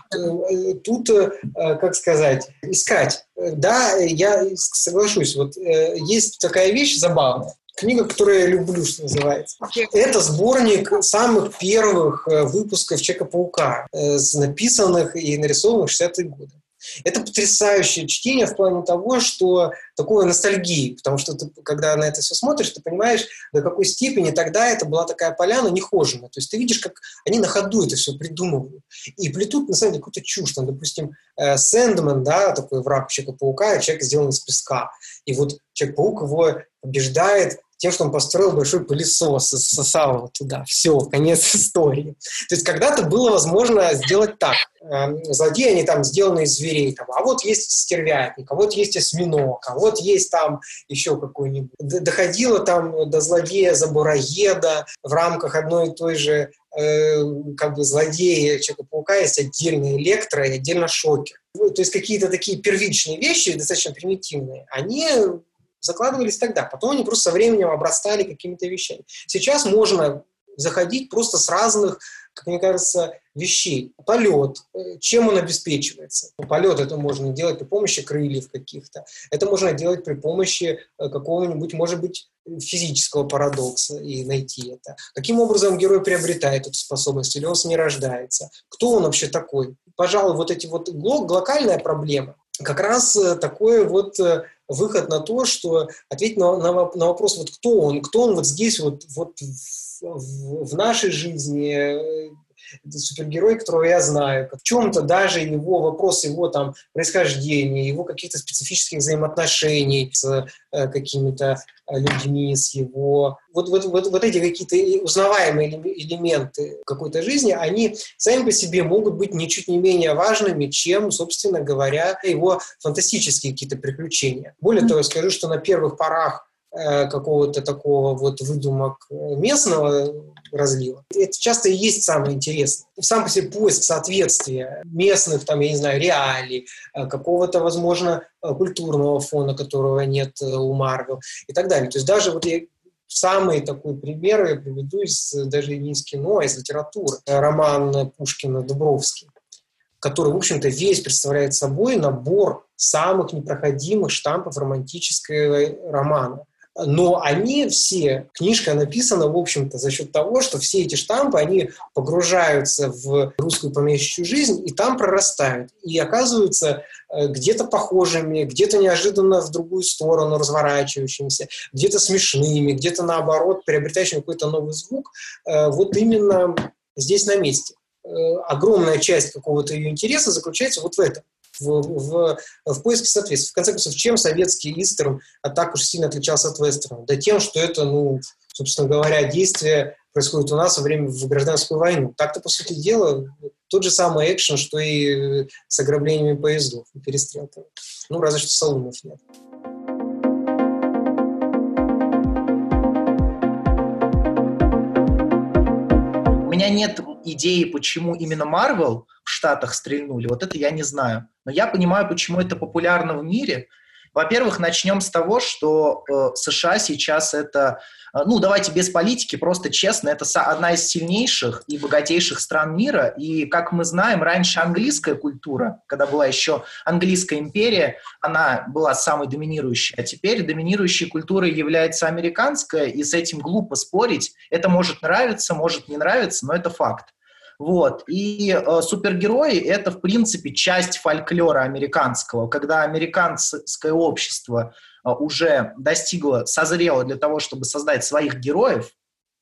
тут, как сказать, искать. Да, я соглашусь, вот есть такая вещь забавная книга, которую я люблю, что называется. Это сборник самых первых э, выпусков Человека-паука, э, написанных и нарисованных в 60-е годы. Это потрясающее чтение в плане того, что такое ностальгии, потому что ты, когда на это все смотришь, ты понимаешь, до какой степени тогда это была такая поляна нехоженная. То есть ты видишь, как они на ходу это все придумывают. И плетут, на самом деле, какую-то чушь. Там, допустим, э, Сэндман, да, такой враг Человека-паука, человек сделан из песка. И вот Человек-паук его побеждает тем, что он построил большой пылесос и сосал его туда. Все, конец [laughs] истории. То есть когда-то было возможно сделать так. Эм, злодеи, они там сделаны из зверей. Там, а вот есть стервятник, а вот есть осьминог, а вот есть там еще какой-нибудь. Доходило там до злодея Забураеда в рамках одной и той же э, как бы злодея Человека-паука есть отдельно электро и отдельно шокер. Ну, то есть какие-то такие первичные вещи, достаточно примитивные, они закладывались тогда. Потом они просто со временем обрастали какими-то вещами. Сейчас можно заходить просто с разных, как мне кажется, вещей. Полет, э, чем он обеспечивается? Полет это можно делать при помощи крыльев каких-то. Это можно делать при помощи э, какого-нибудь, может быть, физического парадокса и найти это. Каким образом герой приобретает эту способность или он с ней рождается? Кто он вообще такой? Пожалуй, вот эти вот глокальная проблема, как раз э, такое вот выход на то, что ответить на, на, на вопрос, вот кто он, кто он вот здесь, вот, вот в, в нашей жизни, супергерой, которого я знаю. В чем-то даже его вопрос его там происхождения, его каких-то специфических взаимоотношений с э, какими-то э, людьми, с его... Вот, вот, вот, вот эти какие-то узнаваемые элементы какой-то жизни, они сами по себе могут быть ничуть не менее важными, чем, собственно говоря, его фантастические какие-то приключения. Более того, я скажу, что на первых порах какого-то такого вот выдумок местного разлива. Это часто и есть самое интересное. Сам по себе поиск соответствия местных, там, я не знаю, реалий, э, какого-то, возможно, э, культурного фона, которого нет у Марвел и так далее. То есть даже вот я самый такой пример я приведу из, даже не из кино, а из литературы. Роман Пушкина «Дубровский» который, в общем-то, весь представляет собой набор самых непроходимых штампов романтического романа но они все, книжка написана, в общем-то, за счет того, что все эти штампы, они погружаются в русскую помещичью жизнь и там прорастают. И оказываются э, где-то похожими, где-то неожиданно в другую сторону разворачивающимися, где-то смешными, где-то наоборот приобретающими какой-то новый звук. Э, вот именно здесь на месте. Э, огромная часть какого-то ее интереса заключается вот в этом в, в, в поиске соответствия. В конце концов, чем советский истерн а так уж сильно отличался от вестерна? Да тем, что это, ну, собственно говоря, действие происходит у нас во время в гражданскую войну. Так-то, по сути дела, тот же самый экшен, что и с ограблениями поездов и перестрелками. Ну, разве что салонов нет. Меня нет идеи, почему именно Marvel в Штатах стрельнули. Вот это я не знаю. Но я понимаю, почему это популярно в мире. Во-первых, начнем с того, что э, США сейчас это, э, ну давайте без политики, просто честно, это одна из сильнейших и богатейших стран мира. И, как мы знаем, раньше английская культура, когда была еще английская империя, она была самой доминирующей. А теперь доминирующей культурой является американская, и с этим глупо спорить. Это может нравиться, может не нравиться, но это факт. Вот. И э, супергерои — это, в принципе, часть фольклора американского, когда американское общество э, уже достигло, созрело для того, чтобы создать своих героев,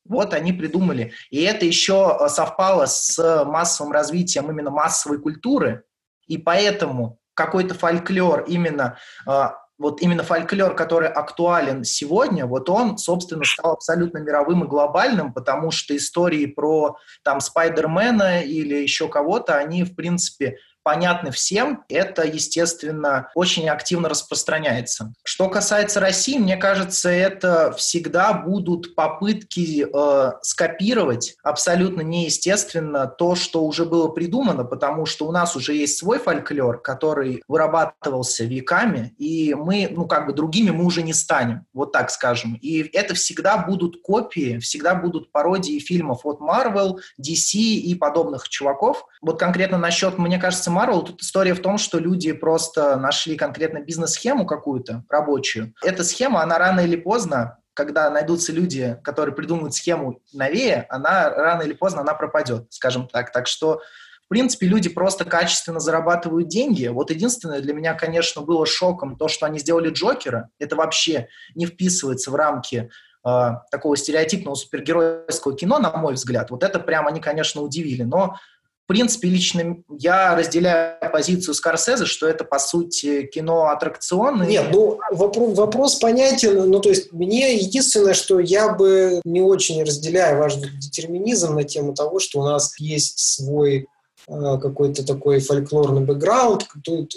вот они придумали. И это еще э, совпало с массовым развитием именно массовой культуры, и поэтому какой-то фольклор именно э, вот именно фольклор, который актуален сегодня, вот он, собственно, стал абсолютно мировым и глобальным, потому что истории про там Спайдермена или еще кого-то, они, в принципе, понятны всем, это, естественно, очень активно распространяется. Что касается России, мне кажется, это всегда будут попытки э, скопировать абсолютно неестественно то, что уже было придумано, потому что у нас уже есть свой фольклор, который вырабатывался веками, и мы, ну, как бы другими мы уже не станем, вот так скажем. И это всегда будут копии, всегда будут пародии фильмов от Marvel, DC и подобных чуваков. Вот конкретно насчет, мне кажется, Marvel, тут история в том, что люди просто нашли конкретно бизнес-схему какую-то рабочую. Эта схема, она рано или поздно когда найдутся люди, которые придумают схему новее, она рано или поздно она пропадет, скажем так. Так что в принципе, люди просто качественно зарабатывают деньги. Вот единственное для меня, конечно, было шоком то, что они сделали Джокера. Это вообще не вписывается в рамки э, такого стереотипного супергеройского кино, на мой взгляд. Вот это прямо они, конечно, удивили. Но принципе, лично я разделяю позицию Скорсезе, что это, по сути, кино-аттракцион. Нет, ну, вопрос, вопрос понятен. Ну, то есть, мне единственное, что я бы не очень разделяю ваш детерминизм на тему того, что у нас есть свой какой-то такой фольклорный бэкграунд,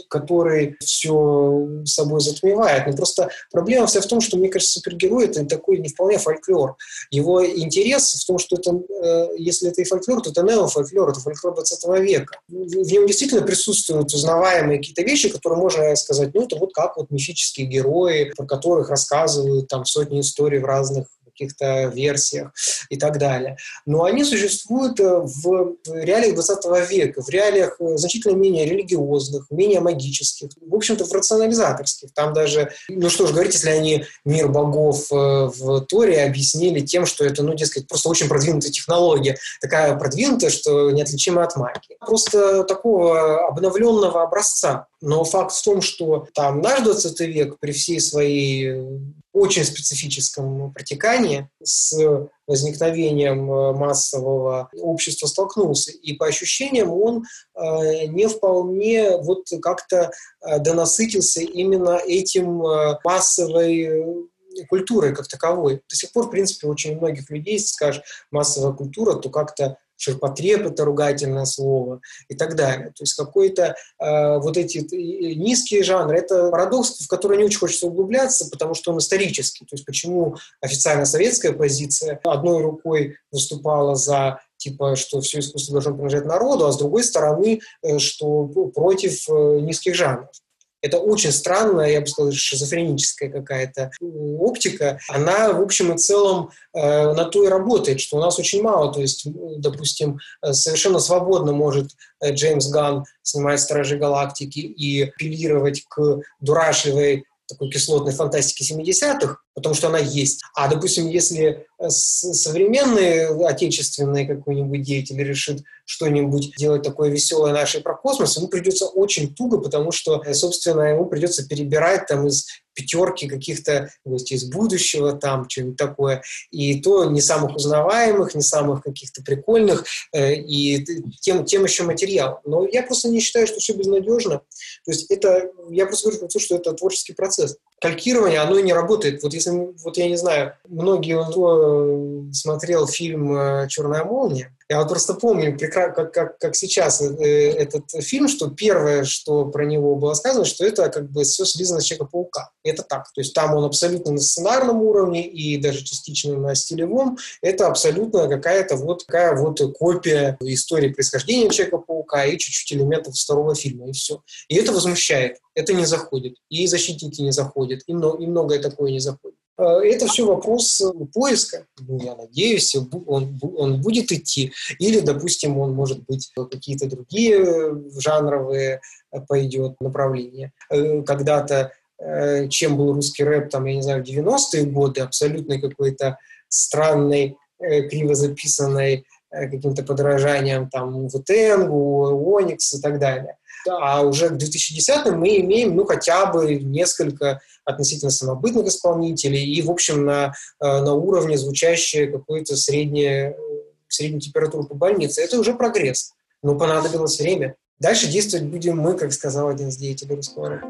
который все собой затмевает. Но просто проблема вся в том, что, мне кажется, супергерой – это такой не вполне фольклор. Его интерес в том, что это, э, если это и фольклор, то это неофольклор, это фольклор 20 века. В нем действительно присутствуют узнаваемые какие-то вещи, которые можно сказать, ну, это вот как вот мифические герои, про которых рассказывают там сотни историй в разных каких-то версиях и так далее. Но они существуют э, в реалиях 20 века, в реалиях э, значительно менее религиозных, менее магических, в общем-то, в рационализаторских. Там даже, ну что ж говорить, если они мир богов э, в Торе объяснили тем, что это, ну, дескать, просто очень продвинутая технология, такая продвинутая, что неотличима от магии. Просто такого обновленного образца. Но факт в том, что там наш 20 век при всей своей очень специфическом протекании с возникновением э, массового общества столкнулся. И по ощущениям он э, не вполне вот как-то э, донасытился именно этим массовой культурой как таковой. До сих пор, в принципе, очень многих людей, если скажешь массовая культура, то как-то ширпотреб – это ругательное слово и так далее. То есть какой-то э, вот эти низкие жанры – это парадокс, в который не очень хочется углубляться, потому что он исторический. То есть почему официально советская позиция одной рукой выступала за типа, что все искусство должно принадлежать народу, а с другой стороны, э, что против э, низких жанров. Это очень странная, я бы сказал, шизофреническая какая-то оптика. Она, в общем и целом, э, на то и работает, что у нас очень мало. То есть, допустим, э, совершенно свободно может э, Джеймс Ган снимать «Стражи Галактики» и апеллировать к дурашливой такой кислотной фантастики 70-х, потому что она есть. А, допустим, если э, современный отечественный какой-нибудь деятель решит что-нибудь делать такое веселое нашей про космос, ему придется очень туго, потому что, э, собственно, ему придется перебирать там из пятерки каких-то гостей из будущего, там что-нибудь такое, и то не самых узнаваемых, не самых каких-то прикольных, э, и тем, тем еще материал. Но я просто не считаю, что все безнадежно. То есть это, я просто говорю что это творческий процесс. Калькирование, оно и не работает. Вот если, вот я не знаю, многие, кто смотрел фильм «Черная молния», я вот просто помню, как, как, как сейчас э, этот фильм, что первое, что про него было сказано, что это как бы все слизано с Человека-паука. Это так. То есть там он абсолютно на сценарном уровне и даже частично на стилевом. Это абсолютно какая-то вот такая вот копия истории происхождения Человека-паука и чуть-чуть элементов второго фильма, и все. И это возмущает. Это не заходит. И защитники не заходят, и, много, и многое такое не заходит. Э, это все вопрос э, поиска. Ну, я надеюсь, он, он будет идти. Или, допустим, он может быть какие-то другие э, жанровые пойдет направления. Когда-то чем был русский рэп, там, я не знаю, в 90-е годы, абсолютно какой-то странный, криво записанный каким-то подражанием там Вутенгу, Оникс и так далее. А уже к 2010-м мы имеем, ну, хотя бы несколько относительно самобытных исполнителей и, в общем, на, э, на уровне звучащее какую-то среднее, среднюю температуру по больнице. Это уже прогресс. Но понадобилось время. Дальше действовать будем мы, как сказал один из деятелей русского.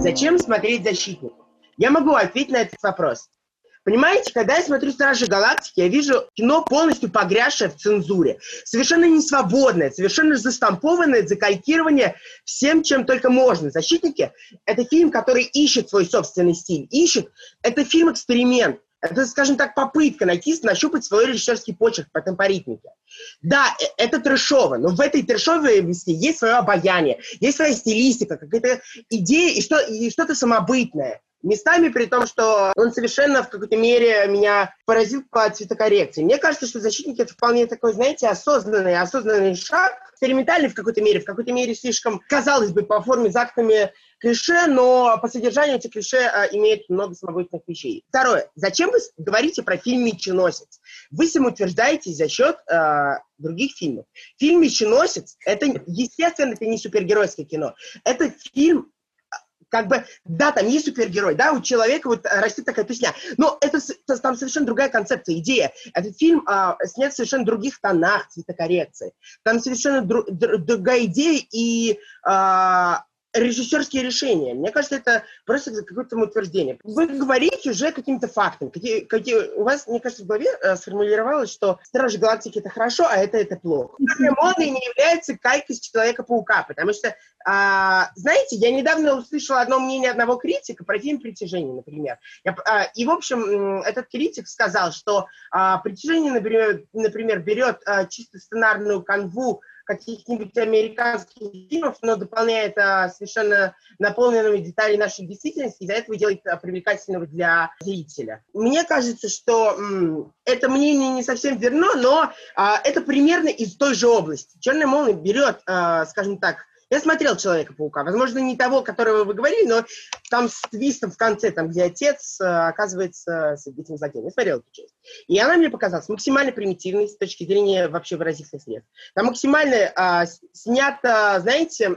Зачем смотреть «Защитников»? Я могу ответить на этот вопрос. Понимаете, когда я смотрю «Стражи Галактики», я вижу кино полностью погрязшее в цензуре. Совершенно не свободное, совершенно застампованное закалькирование всем, чем только можно. «Защитники» — это фильм, который ищет свой собственный стиль. Ищет. Это фильм-эксперимент. Это, скажем так, попытка найти, нащупать свой режиссерский почерк по темпоритмике. Да, э, это трешово, но в этой трешовости есть свое обаяние, есть своя стилистика, какая-то идея и, что, и что-то самобытное. Местами, при том, что он совершенно в какой-то мере меня поразил по цветокоррекции. Мне кажется, что «Защитники» — это вполне такой, знаете, осознанный, осознанный шаг, экспериментальный в какой-то мере, в какой-то мере слишком, казалось бы, по форме, за актами клише, но по содержанию эти клише э, имеют много самобытных вещей. Второе. Зачем вы говорите про фильм «Меченосец»? Вы самоутверждаетесь за счет э, других фильмов. Фильм «Меченосец» — это, естественно, это не супергеройское кино. Это фильм как бы, да, там есть супергерой, да, у человека вот растет такая песня, но это, это там совершенно другая концепция, идея. Этот фильм а, снят в совершенно других тонах цветокоррекции. Там совершенно дру, дру, другая идея, и а, режиссерские решения. Мне кажется, это просто какое-то утверждение. Вы говорите уже какими-то фактами. Какие, какие, у вас, мне кажется, в голове э, сформулировалось, что Стражи Галактики это хорошо, а это это плохо. Молния не является кайкой с Человека-паука, потому что, а, знаете, я недавно услышала одно мнение одного критика про фильм «Притяжение», например. Я, а, и, в общем, этот критик сказал, что а, «Притяжение», например, например берет а, чисто сценарную канву каких-нибудь американских фильмов, но дополняет а, совершенно наполненными деталями нашей действительности, из-за этого делает а, привлекательного для зрителя. Мне кажется, что м, это мнение не совсем верно, но а, это примерно из той же области. Черная молния берет, а, скажем так, я смотрел Человека-паука. Возможно, не того, которого вы говорили, но там с твистом в конце, там, где отец э, оказывается с этим злодеем. Я смотрел эту часть. И она мне показалась максимально примитивной с точки зрения вообще выразительных средств. Там максимально а, снято, знаете,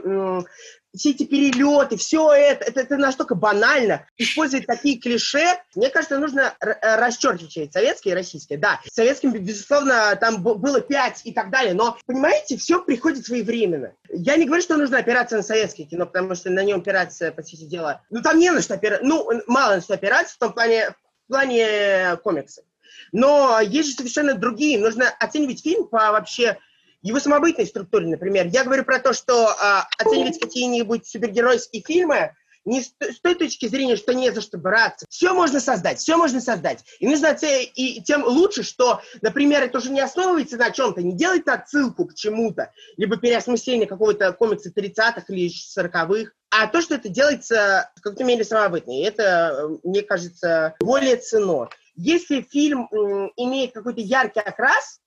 все эти перелеты, все это, это, это настолько банально. Использовать такие клише, мне кажется, нужно э, расчеркивать советские и российские. Да, советским, безусловно, там было пять и так далее, но, понимаете, все приходит своевременно. Я не говорю, что нужно опираться на советское кино, потому что на нем опираться, по сути дела, ну, там не на что опираться, ну, мало на что опираться в том плане, в плане комиксов. Но есть же совершенно другие. Нужно оценивать фильм по вообще его самобытной структуре, например. Я говорю про то, что а, оценивать какие-нибудь супергеройские фильмы не с, с той точки зрения, что не за что браться. Все можно создать, все можно создать. И нужно и тем лучше, что, например, это уже не основывается на чем-то, не делает отсылку к чему-то, либо переосмысление какого-то комикса 30-х или 40-х, а то, что это делается в какой-то мере самобытно. И это, мне кажется, более ценно. Если фильм имеет какой-то яркий окрас,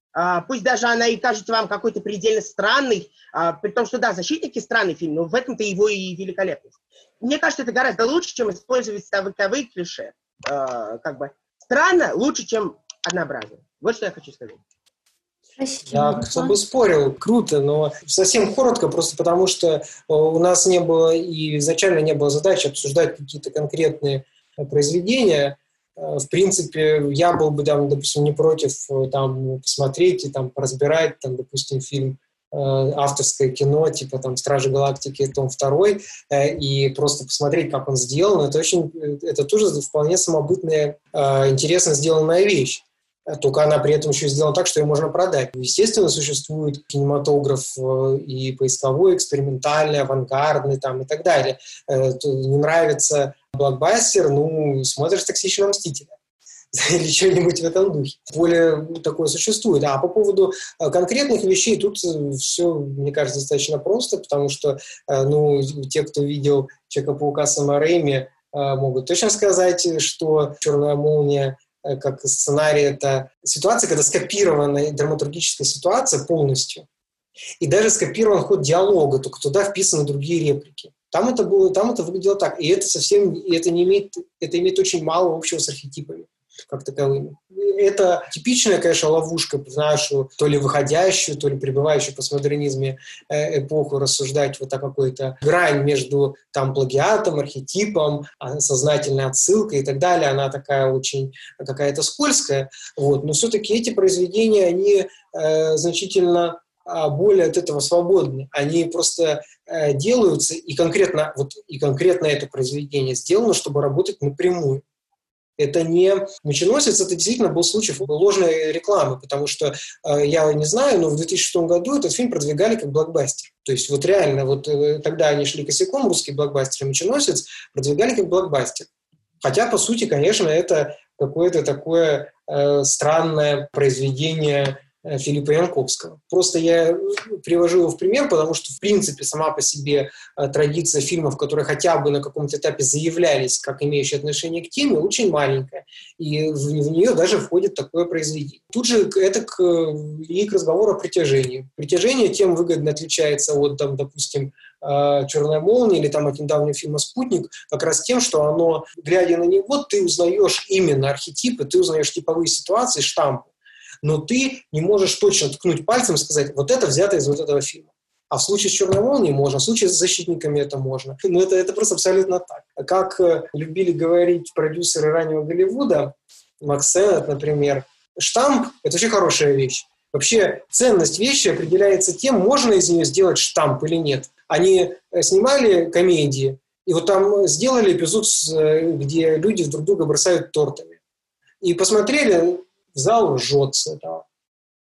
пусть даже она и кажется вам какой-то предельно странной, а, при том, что, да, «Защитники» странный фильм, но в этом-то его и великолепность. Мне кажется, это гораздо лучше, чем использовать ставыковые клише. А, как бы странно лучше, чем однообразно. Вот что я хочу сказать. Я кто бы спорил, круто, но совсем коротко, просто потому что у нас не было и изначально не было задачи обсуждать какие-то конкретные произведения, Э, в принципе, я был бы, там, допустим, не против э, там, посмотреть и там, разбирать, там, допустим, фильм э, авторское кино, типа там «Стражи Галактики», том второй, и просто посмотреть, как он сделан. Это очень, это тоже вполне самобытная, интересно сделанная вещь. Только она при этом еще сделана так, что ее можно продать. Естественно, существует кинематограф и поисковой, экспериментальный, авангардный там, и так далее. Не нравится блокбастер, ну, смотришь «Токсичного мстителя» [laughs] или что-нибудь в этом духе. Более такое существует. А по поводу э, конкретных вещей тут э, все, мне кажется, достаточно просто, потому что, э, ну, те, кто видел Человека-паука Сэма Рэйми, могут точно сказать, что «Черная молния» как сценарий — это ситуация, когда скопирована драматургическая ситуация полностью, и даже скопирован ход диалога, только туда вписаны другие реплики. Там это было, там это выглядело так. И это совсем, и это не имеет, это имеет очень мало общего с архетипами как таковыми. Это типичная, конечно, ловушка в нашу то ли выходящую, то ли пребывающую в постмодернизме э, эпоху рассуждать вот о какой-то грань между там плагиатом, архетипом, а, сознательной отсылкой и так далее. Она такая очень какая-то скользкая. Вот. Но все-таки эти произведения, они э, значительно более от этого свободны. Они просто э, делаются, и конкретно, вот, и конкретно это произведение сделано, чтобы работать напрямую. Это не меченосец, это действительно был случай ложной рекламы, потому что э, я не знаю, но в 2006 году этот фильм продвигали как блокбастер. То есть вот реально, вот э, тогда они шли косяком, русский блокбастер и меченосец продвигали как блокбастер. Хотя, по сути, конечно, это какое-то такое э, странное произведение Филиппа Янковского. Просто я привожу его в пример, потому что, в принципе, сама по себе э, традиция фильмов, которые хотя бы на каком-то этапе заявлялись как имеющие отношение к теме, очень маленькая. И в, нее даже входит такое произведение. Тут же это к, и к разговору о притяжении. Притяжение тем выгодно отличается от, там, допустим, э, «Черная молния» или там от недавнего фильма «Спутник» как раз тем, что оно, глядя на него, ты узнаешь именно архетипы, ты узнаешь типовые ситуации, штампы, но ты не можешь точно ткнуть пальцем и сказать, вот это взято из вот этого фильма. А в случае с «Черной молнией» можно, в случае с «Защитниками» это можно. [laughs] Но это, это просто абсолютно так. Как э, любили говорить продюсеры раннего Голливуда, Макс Сеннет, например, штамп – это очень хорошая вещь. Вообще ценность вещи определяется тем, можно из нее сделать штамп или нет. Они э, снимали комедии, и вот там сделали эпизод, э, где люди друг друга бросают тортами. И посмотрели, зал с этого.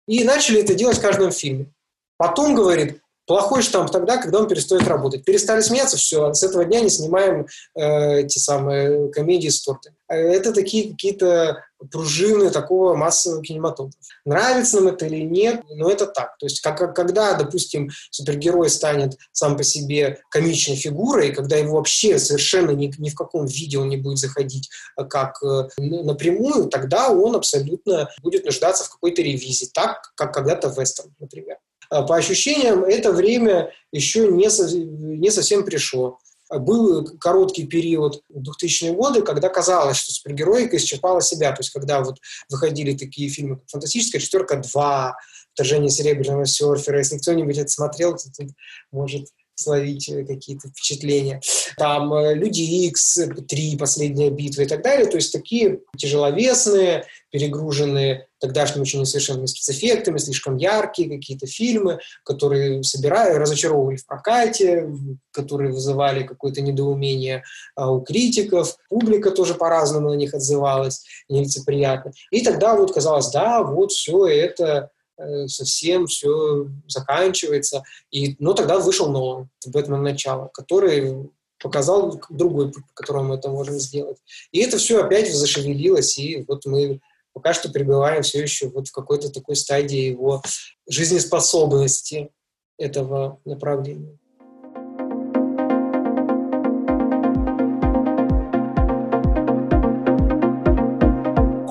И начали это делать в каждом фильме. Потом, говорит, Плохой штамп тогда, когда он перестает работать. Перестали смеяться, все, с этого дня не снимаем э, эти самые комедии с тортами. Это такие какие-то пружины такого массового кинематографа. Нравится нам это или нет, но это так. То есть, как, когда, допустим, супергерой станет сам по себе комичной фигурой, когда его вообще совершенно ни, ни в каком виде он не будет заходить э, как э, напрямую, тогда он абсолютно будет нуждаться в какой-то ревизии, так, как когда-то вестерн, например. А, по ощущениям, это время еще не, не совсем пришло. Был короткий период 2000-е годы, когда казалось, что супергероика исчерпала себя. То есть, когда вот выходили такие фильмы, как «Фантастическая четверка 2», «Вторжение серебряного серфера». Если кто-нибудь это смотрел, то тут может словить э, какие-то впечатления. Там э, «Люди Икс», «Три», «Последняя битва» и так далее. То есть такие тяжеловесные, перегруженные тогдашними очень несовершенными спецэффектами, слишком яркие какие-то фильмы, которые собирали, разочаровывали в прокате, которые вызывали какое-то недоумение а, у критиков, публика тоже по-разному на них отзывалась, нелицеприятно. И тогда вот казалось, да, вот все это совсем все заканчивается. И, ну, тогда вышел Нолан, Бэтмен начало, который показал другой путь, по которому это можем сделать. И это все опять зашевелилось, и вот мы пока что пребываем все еще вот в какой-то такой стадии его жизнеспособности этого направления.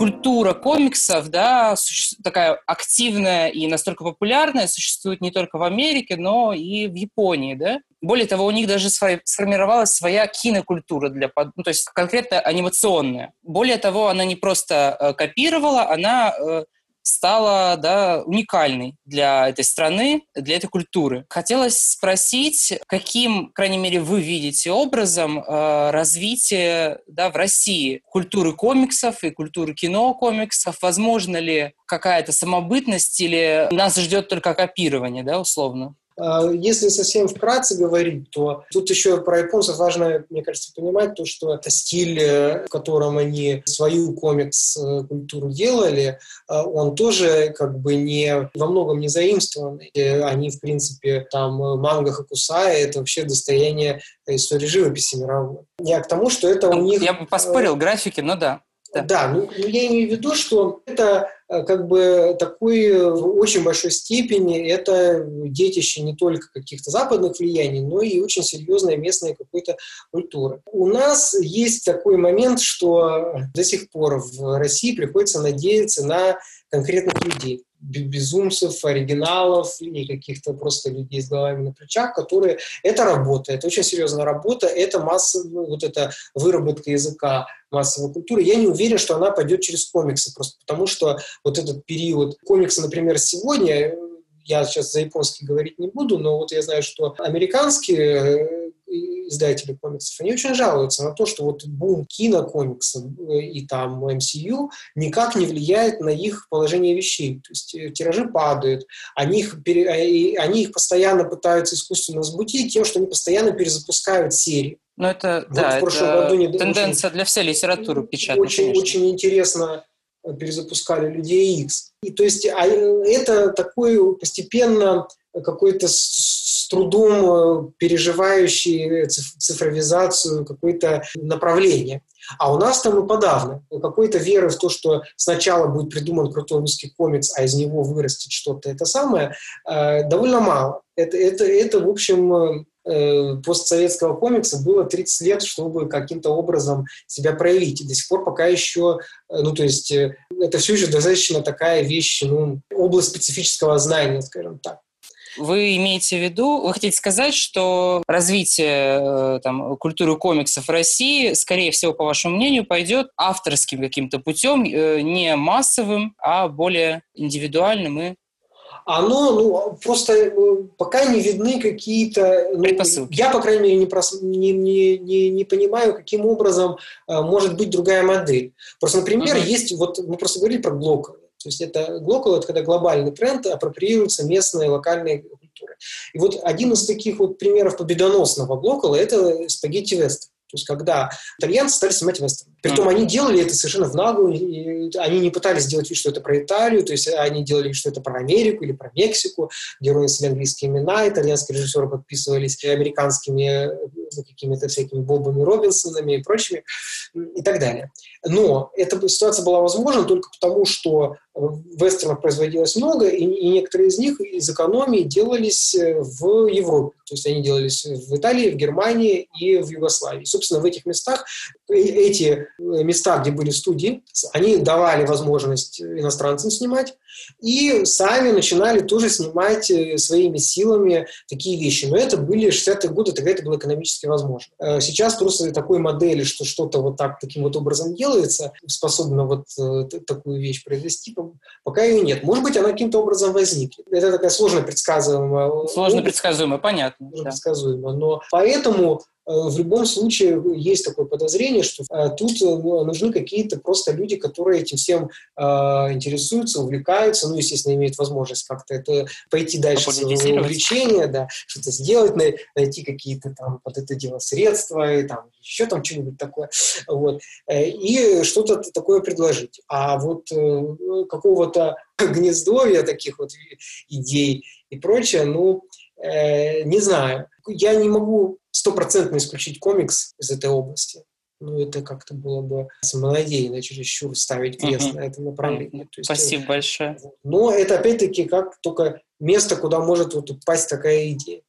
Культура комиксов, да, такая активная и настолько популярная, существует не только в Америке, но и в Японии, да. Более того, у них даже сформировалась своя кинокультура для, ну, то есть конкретно анимационная. Более того, она не просто э, копировала, она э, стала да, уникальной для этой страны, для этой культуры. Хотелось спросить, каким, крайней мере, вы видите образом э, развитие да, в России культуры комиксов и культуры кино комиксов? Возможно ли какая-то самобытность или нас ждет только копирование, да, условно? А, если совсем вкратце говорить, то тут еще про японцев важно, мне кажется, понимать то, что это стиль, э, в котором они свою комикс-культуру делали, а, он тоже как бы не во многом не заимствованный. Они, в принципе, там манга Хакусая — это вообще достояние истории живописи мировой. Я к тому, что это у них... Я бы поспорил, графики, но да. Да, да ну, ну я имею в виду, что это Э, как бы такой в очень большой степени это детище не только каких-то западных влияний, но и очень серьезной местной какой-то культуры. У нас есть такой момент, что до сих пор в России приходится надеяться на конкретных людей безумцев, оригиналов и каких-то просто людей с головами на плечах, которые... Это работа, это очень серьезная работа, это масса, вот эта выработка языка массовой культуры. Я не уверен, что она пойдет через комиксы, просто потому что вот этот период комикса, например, сегодня, я сейчас за японский говорить не буду, но вот я знаю, что американские издатели комиксов, они очень жалуются на то, что вот бум кинокомиксов э, и там MCU никак не влияет на их положение вещей. То есть э, тиражи падают, они их, пере, э, они их постоянно пытаются искусственно возбудить тем, что они постоянно перезапускают серии. Ну, это, вот да, в прошлом это году не, тенденция очень, для всей литературы печатной, Очень, конечно. очень интересно перезапускали «Людей Икс». И, то есть а, это такой постепенно какой-то с трудом э, переживающий цифровизацию какое-то направление. А у нас там и подавно. Какой-то веры в то, что сначала будет придуман крутой русский комикс, а из него вырастет что-то это самое, э, довольно мало. Это, это, это в общем, э, постсоветского комикса было 30 лет, чтобы каким-то образом себя проявить. И до сих пор пока еще, ну, то есть, это все еще достаточно такая вещь, ну, область специфического знания, скажем так. Вы имеете в виду, вы хотите сказать, что развитие э, там, культуры комиксов в России, скорее всего, по вашему мнению, пойдет авторским каким-то путем, э, не массовым, а более индивидуальным и оно ну, просто э, пока не видны какие-то... Ну, я, по крайней мере, не, прос, не, не, не, не понимаю, каким образом э, может быть другая модель. Просто, например, uh-huh. есть... Вот мы просто говорили про глокалы. То есть это глокал, это когда глобальный тренд апроприируется местные локальные культуры. И вот один из таких вот примеров победоносного глокала – это спагетти вестерн. То есть когда итальянцы стали снимать вестерн. Притом они делали это совершенно в наглую, они не пытались сделать вид, что это про Италию, то есть они делали вид, что это про Америку или про Мексику, герои носили английские имена, итальянские режиссеры подписывались американскими ну, какими-то всякими Бобами Робинсонами и прочими и так далее. Но эта ситуация была возможна только потому, что вестернов производилось много, и, и некоторые из них из экономии делались в Европе. То есть они делались в Италии, в Германии и в Югославии. Собственно, в этих местах э, эти места, где были студии, они давали возможность иностранцам снимать, и сами начинали тоже снимать э, своими силами такие вещи. Но это были 60-е годы, тогда это было экономически возможно. Э, сейчас просто такой модели, что что-то вот так, таким вот образом делается, способно вот э, такую вещь произвести, пока ее нет. Может быть, она каким-то образом возникнет. Это такая сложно предсказуемая. Сложно предсказуемая, понятно. Сложно да. предсказуемая. Но поэтому в любом случае есть такое подозрение, что э, тут э, ну, нужны какие-то просто люди, которые этим всем интересуются, увлекаются, ну, естественно, имеют возможность как-то это пойти дальше своего увлечения, да, что-то сделать, найти какие-то там под это дело средства, и там еще там что-нибудь такое, вот, и что-то такое предложить. А вот какого-то [laughs] гнездовья таких вот идей и прочее, ну, не знаю. Я не могу стопроцентно исключить комикс из этой области. Ну, это как-то было бы самонадеянно чересчур ставить крест uh-huh. на этом направлении. То есть, Спасибо большое. Но это опять-таки как только место, куда может вот упасть такая идея.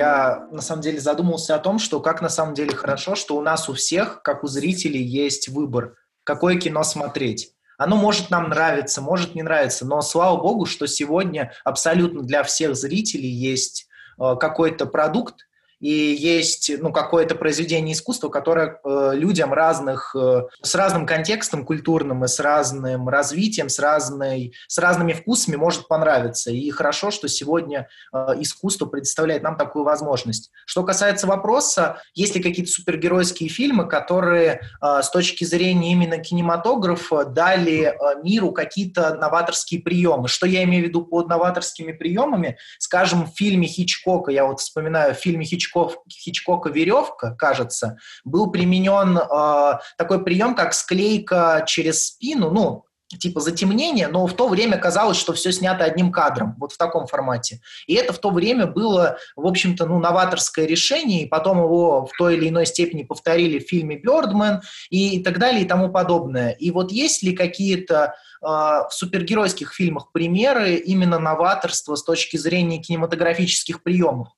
я на самом деле задумался о том, что как на самом деле хорошо, что у нас у всех, как у зрителей, есть выбор, какое кино смотреть. Оно может нам нравиться, может не нравиться, но слава богу, что сегодня абсолютно для всех зрителей есть э, какой-то продукт, и есть ну, какое-то произведение искусства, которое э, людям разных, э, с разным контекстом культурным и с разным развитием, с, разной, с разными вкусами может понравиться. И хорошо, что сегодня э, искусство предоставляет нам такую возможность. Что касается вопроса, есть ли какие-то супергеройские фильмы, которые э, с точки зрения именно кинематографа дали э, миру какие-то новаторские приемы. Что я имею в виду под новаторскими приемами? Скажем, в фильме Хичкока, я вот вспоминаю, в фильме Хичкока Хичкок, Хичкока веревка, кажется, был применен э, такой прием, как склейка через спину, ну, типа затемнение, но в то время казалось, что все снято одним кадром, вот в таком формате. И это в то время было, в общем-то, ну, новаторское решение, и потом его в той или иной степени повторили в фильме «Бёрдмен» и так далее и тому подобное. И вот есть ли какие-то э, в супергеройских фильмах примеры именно новаторства с точки зрения кинематографических приемов?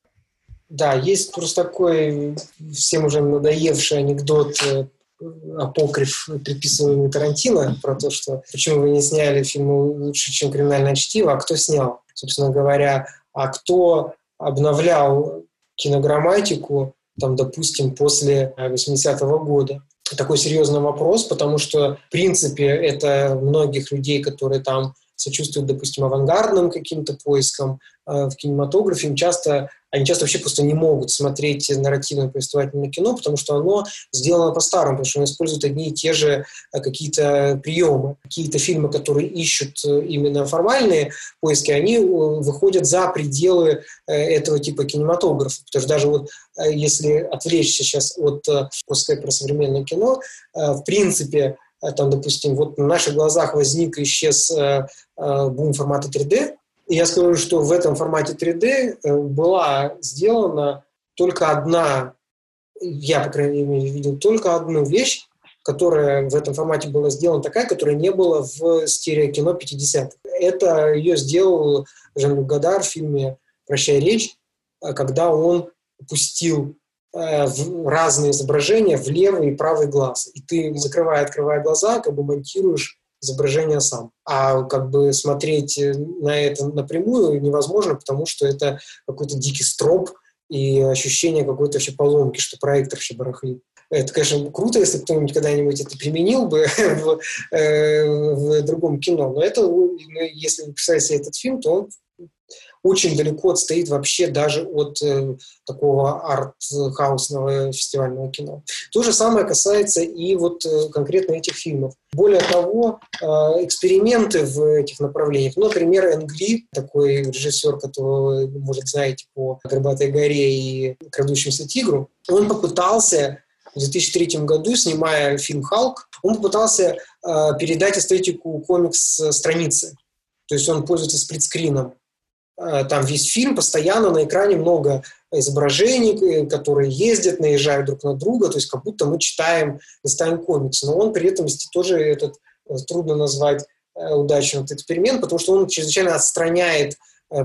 Да, есть просто такой всем уже надоевший анекдот э, апокриф, приписываемый Тарантино, про то, что почему вы не сняли фильм лучше, чем «Криминальное чтиво», а кто снял, собственно говоря, а кто обновлял кинограмматику, там, допустим, после 80-го э, года. Такой серьезный вопрос, потому что, в принципе, это многих людей, которые там сочувствуют, допустим, авангардным каким-то поискам э, в кинематографе, им часто они часто вообще просто не могут смотреть нарративное повествовательное кино, потому что оно сделано по-старому, потому что оно использует одни и те же э, какие-то приемы. Какие-то фильмы, которые ищут э, именно формальные поиски, они э, выходят за пределы этого типа кинематографа. Потому что даже вот если отвлечься сейчас от просто про современное кино, в принципе, там, допустим, вот на наших глазах возник и исчез бум формата 3D, и я скажу, что в этом формате 3D э, была сделана только одна, я, по крайней мере, видел только одну вещь, которая в этом формате была сделана такая, которая не была в стереокино 50-х. Это ее сделал Жан-Люк Гадар в фильме «Прощай, речь», э, когда он пустил э, разные изображения в левый и правый глаз. И ты, закрывая, открывая глаза, как бы монтируешь изображение сам. А как бы смотреть на это напрямую невозможно, потому что это какой-то дикий строп и ощущение какой-то вообще поломки, что проектор вообще барахлит. Это, конечно, круто, если кто-нибудь когда-нибудь это применил бы [laughs] в, э, в другом кино. Но это, ну, если вы представите этот фильм, то он очень далеко отстоит вообще даже от э, такого арт-хаусного фестивального кино. То же самое касается и вот э, конкретно этих фильмов. Более того, э, эксперименты в этих направлениях, ну, например, Энгли, такой режиссер, которого, может, знаете по «Горбатой горе» и «Крадущемуся тигру», он попытался в 2003 году, снимая фильм «Халк», он попытался э, передать эстетику комикс-страницы. То есть он пользуется сплитскрином. Э, там весь фильм, постоянно на экране много изображений, э, которые ездят, наезжают друг на друга, то есть как будто мы читаем, листаем комикс. Но он при этом тоже этот э, трудно назвать удачным этот эксперимент, потому что он чрезвычайно отстраняет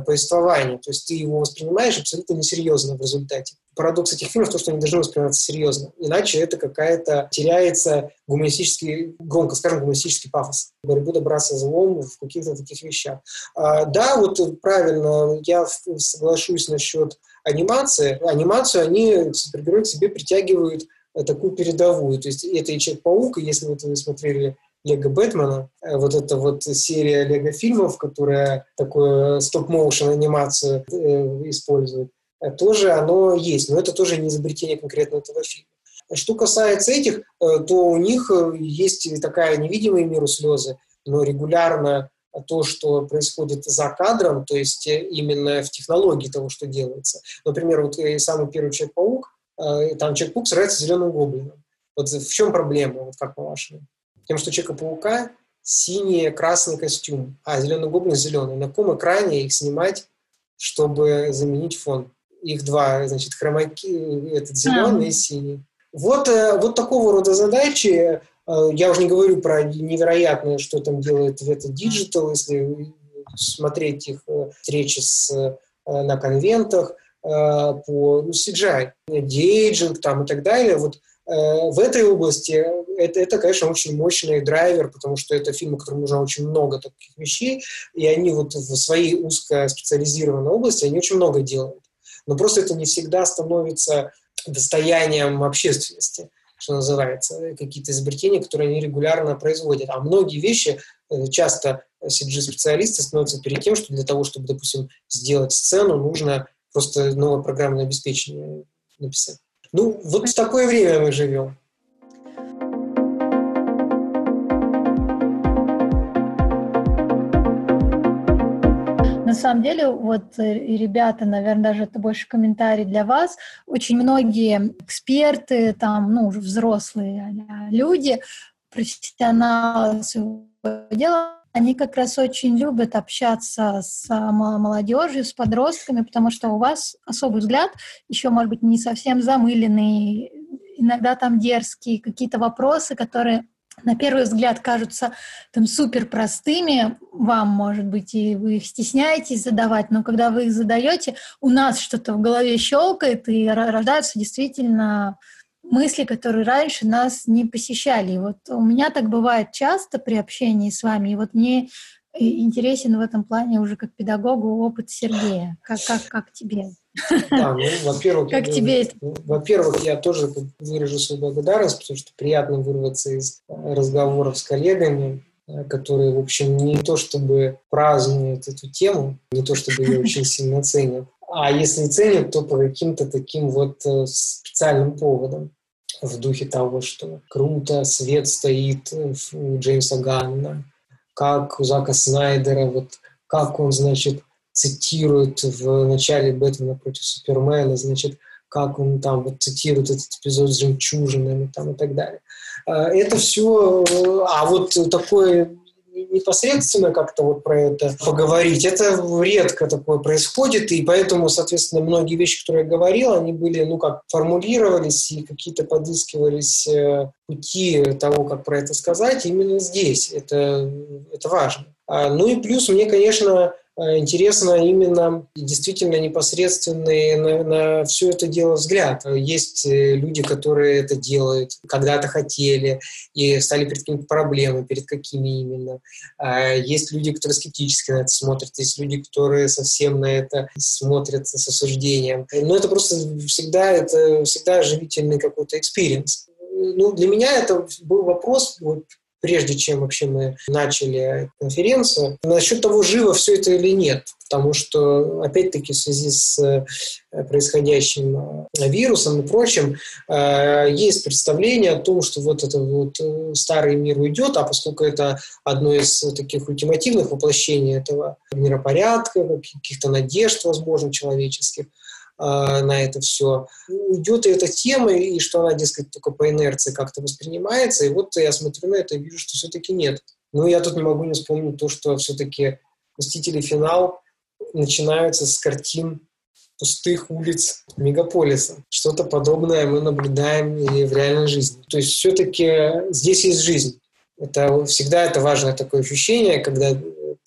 повествование, то есть ты его воспринимаешь абсолютно несерьезно в результате парадокс этих фильмов то, что они должны восприниматься серьезно. Иначе это какая-то теряется гуманистический, громко скажем, гуманистический пафос. Борьбу добра со злом в каких-то таких вещах. А, да, вот правильно, я соглашусь насчет анимации. Анимацию они супергерои к себе притягивают э, такую передовую. То есть это и Человек-паук, и если вы смотрели Лего Бэтмена, э, вот эта вот серия Лего фильмов, которая такую стоп-моушен анимацию э, использует, Э, тоже оно есть, но это тоже не изобретение конкретно этого фильма. Что касается этих, э, то у них э, есть такая невидимая миру слезы, но регулярно то, что происходит за кадром, то есть именно в технологии того, что делается. Например, вот самый первый Человек-паук, там Человек-паук сражается с зеленым гоблином. Вот в чем проблема, вот как по-вашему? Тем, что Человека-паука синий, красный костюм, а зеленый гоблин зеленый. На каком экране их снимать, чтобы заменить фон? их два, значит, хромаки, этот зеленый и синий. Вот, э, вот такого рода задачи, э, я уже не говорю про невероятное, что там делает это Digital, если смотреть их э, встречи с, на конвентах, по ну, CGI, дейджинг там и так далее. Вот в этой области это, это, конечно, очень мощный драйвер, потому что это фильмы, которым нужно очень много таких вещей, и они вот в своей узкоспециализированной области, они очень много делают но просто это не всегда становится достоянием общественности, что называется, какие-то изобретения, которые они регулярно производят. А многие вещи, э, часто CG-специалисты становятся перед тем, что для того, чтобы, допустим, сделать сцену, нужно просто новое программное обеспечение написать. Ну, вот в такое время мы живем. На самом деле, вот э, и ребята, наверное, даже это больше комментарий для вас. Очень многие эксперты, там, ну, уже взрослые люди, профессионалы своего дела, они как раз очень любят общаться с молодежью, с подростками, потому что у вас особый взгляд, еще, может быть, не совсем замыленный, иногда там дерзкие какие-то вопросы, которые на первый взгляд кажутся там супер простыми вам, может быть, и вы их стесняетесь задавать, но когда вы их задаете, у нас что-то в голове щелкает, и рождаются действительно мысли, которые раньше нас не посещали. И вот у меня так бывает часто при общении с вами, и вот мне интересен в этом плане уже как педагогу опыт Сергея. Как, как, как тебе? Да, ну, во-первых, как я, тебе Во-первых, я тоже выражу свою благодарность, потому что приятно вырваться из э, разговоров с коллегами, э, которые, в общем, не то чтобы празднуют эту тему, не то чтобы ее очень [laughs] сильно ценят, а если ценят, то по каким-то таким вот э, специальным поводам в духе того, что круто, свет стоит у Джеймса Ганна, как у Зака Снайдера, вот как он, значит, цитирует в начале Бэтмена против Супермена, значит, как он там вот цитирует этот эпизод с жемчужинами там и так далее. А, это все, а вот такое непосредственно как-то вот про это поговорить, это редко такое происходит, и поэтому, соответственно, многие вещи, которые я говорил, они были, ну, как формулировались и какие-то подыскивались э, пути того, как про это сказать, именно здесь. Это, это важно. А, ну и плюс мне, конечно, интересно именно действительно непосредственный на, на все это дело взгляд. Есть э, люди, которые это делают, когда-то хотели и стали перед какими-то проблемами, перед какими именно. А есть люди, которые скептически на это смотрят, есть люди, которые совсем на это смотрят с осуждением. Но это просто всегда, это всегда оживительный какой-то experience. Ну, для меня это был вопрос, вот, прежде чем вообще мы начали конференцию, насчет того, живо все это или нет. Потому что, опять-таки, в связи с э, происходящим э, вирусом и прочим, э, есть представление о том, что вот этот вот старый мир уйдет, а поскольку это одно из таких ультимативных воплощений этого миропорядка, каких-то надежд, возможно, человеческих, на это все. Уйдет и эта тема, и что она, дескать, только по инерции как-то воспринимается. И вот я смотрю на это и вижу, что все-таки нет. Ну, я тут не могу не вспомнить то, что все-таки «Мстители. Финал» начинаются с картин пустых улиц мегаполиса. Что-то подобное мы наблюдаем и в реальной жизни. То есть все-таки здесь есть жизнь. Это всегда это важное такое ощущение, когда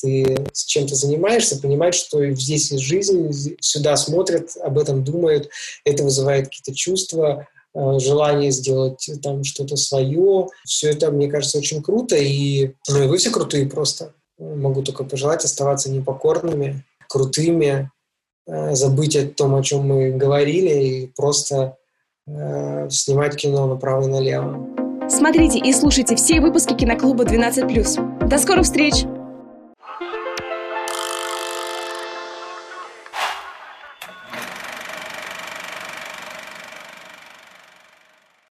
ты с чем-то занимаешься, понимать, что здесь есть жизнь, сюда смотрят, об этом думают, это вызывает какие-то чувства, э, желание сделать там что-то свое. Все это, мне кажется, очень круто, и, ну, и вы все крутые просто. Могу только пожелать оставаться непокорными, крутыми, э, забыть о том, о чем мы говорили, и просто э, снимать кино направо и налево. Смотрите и слушайте все выпуски киноклуба 12+. До скорых встреч!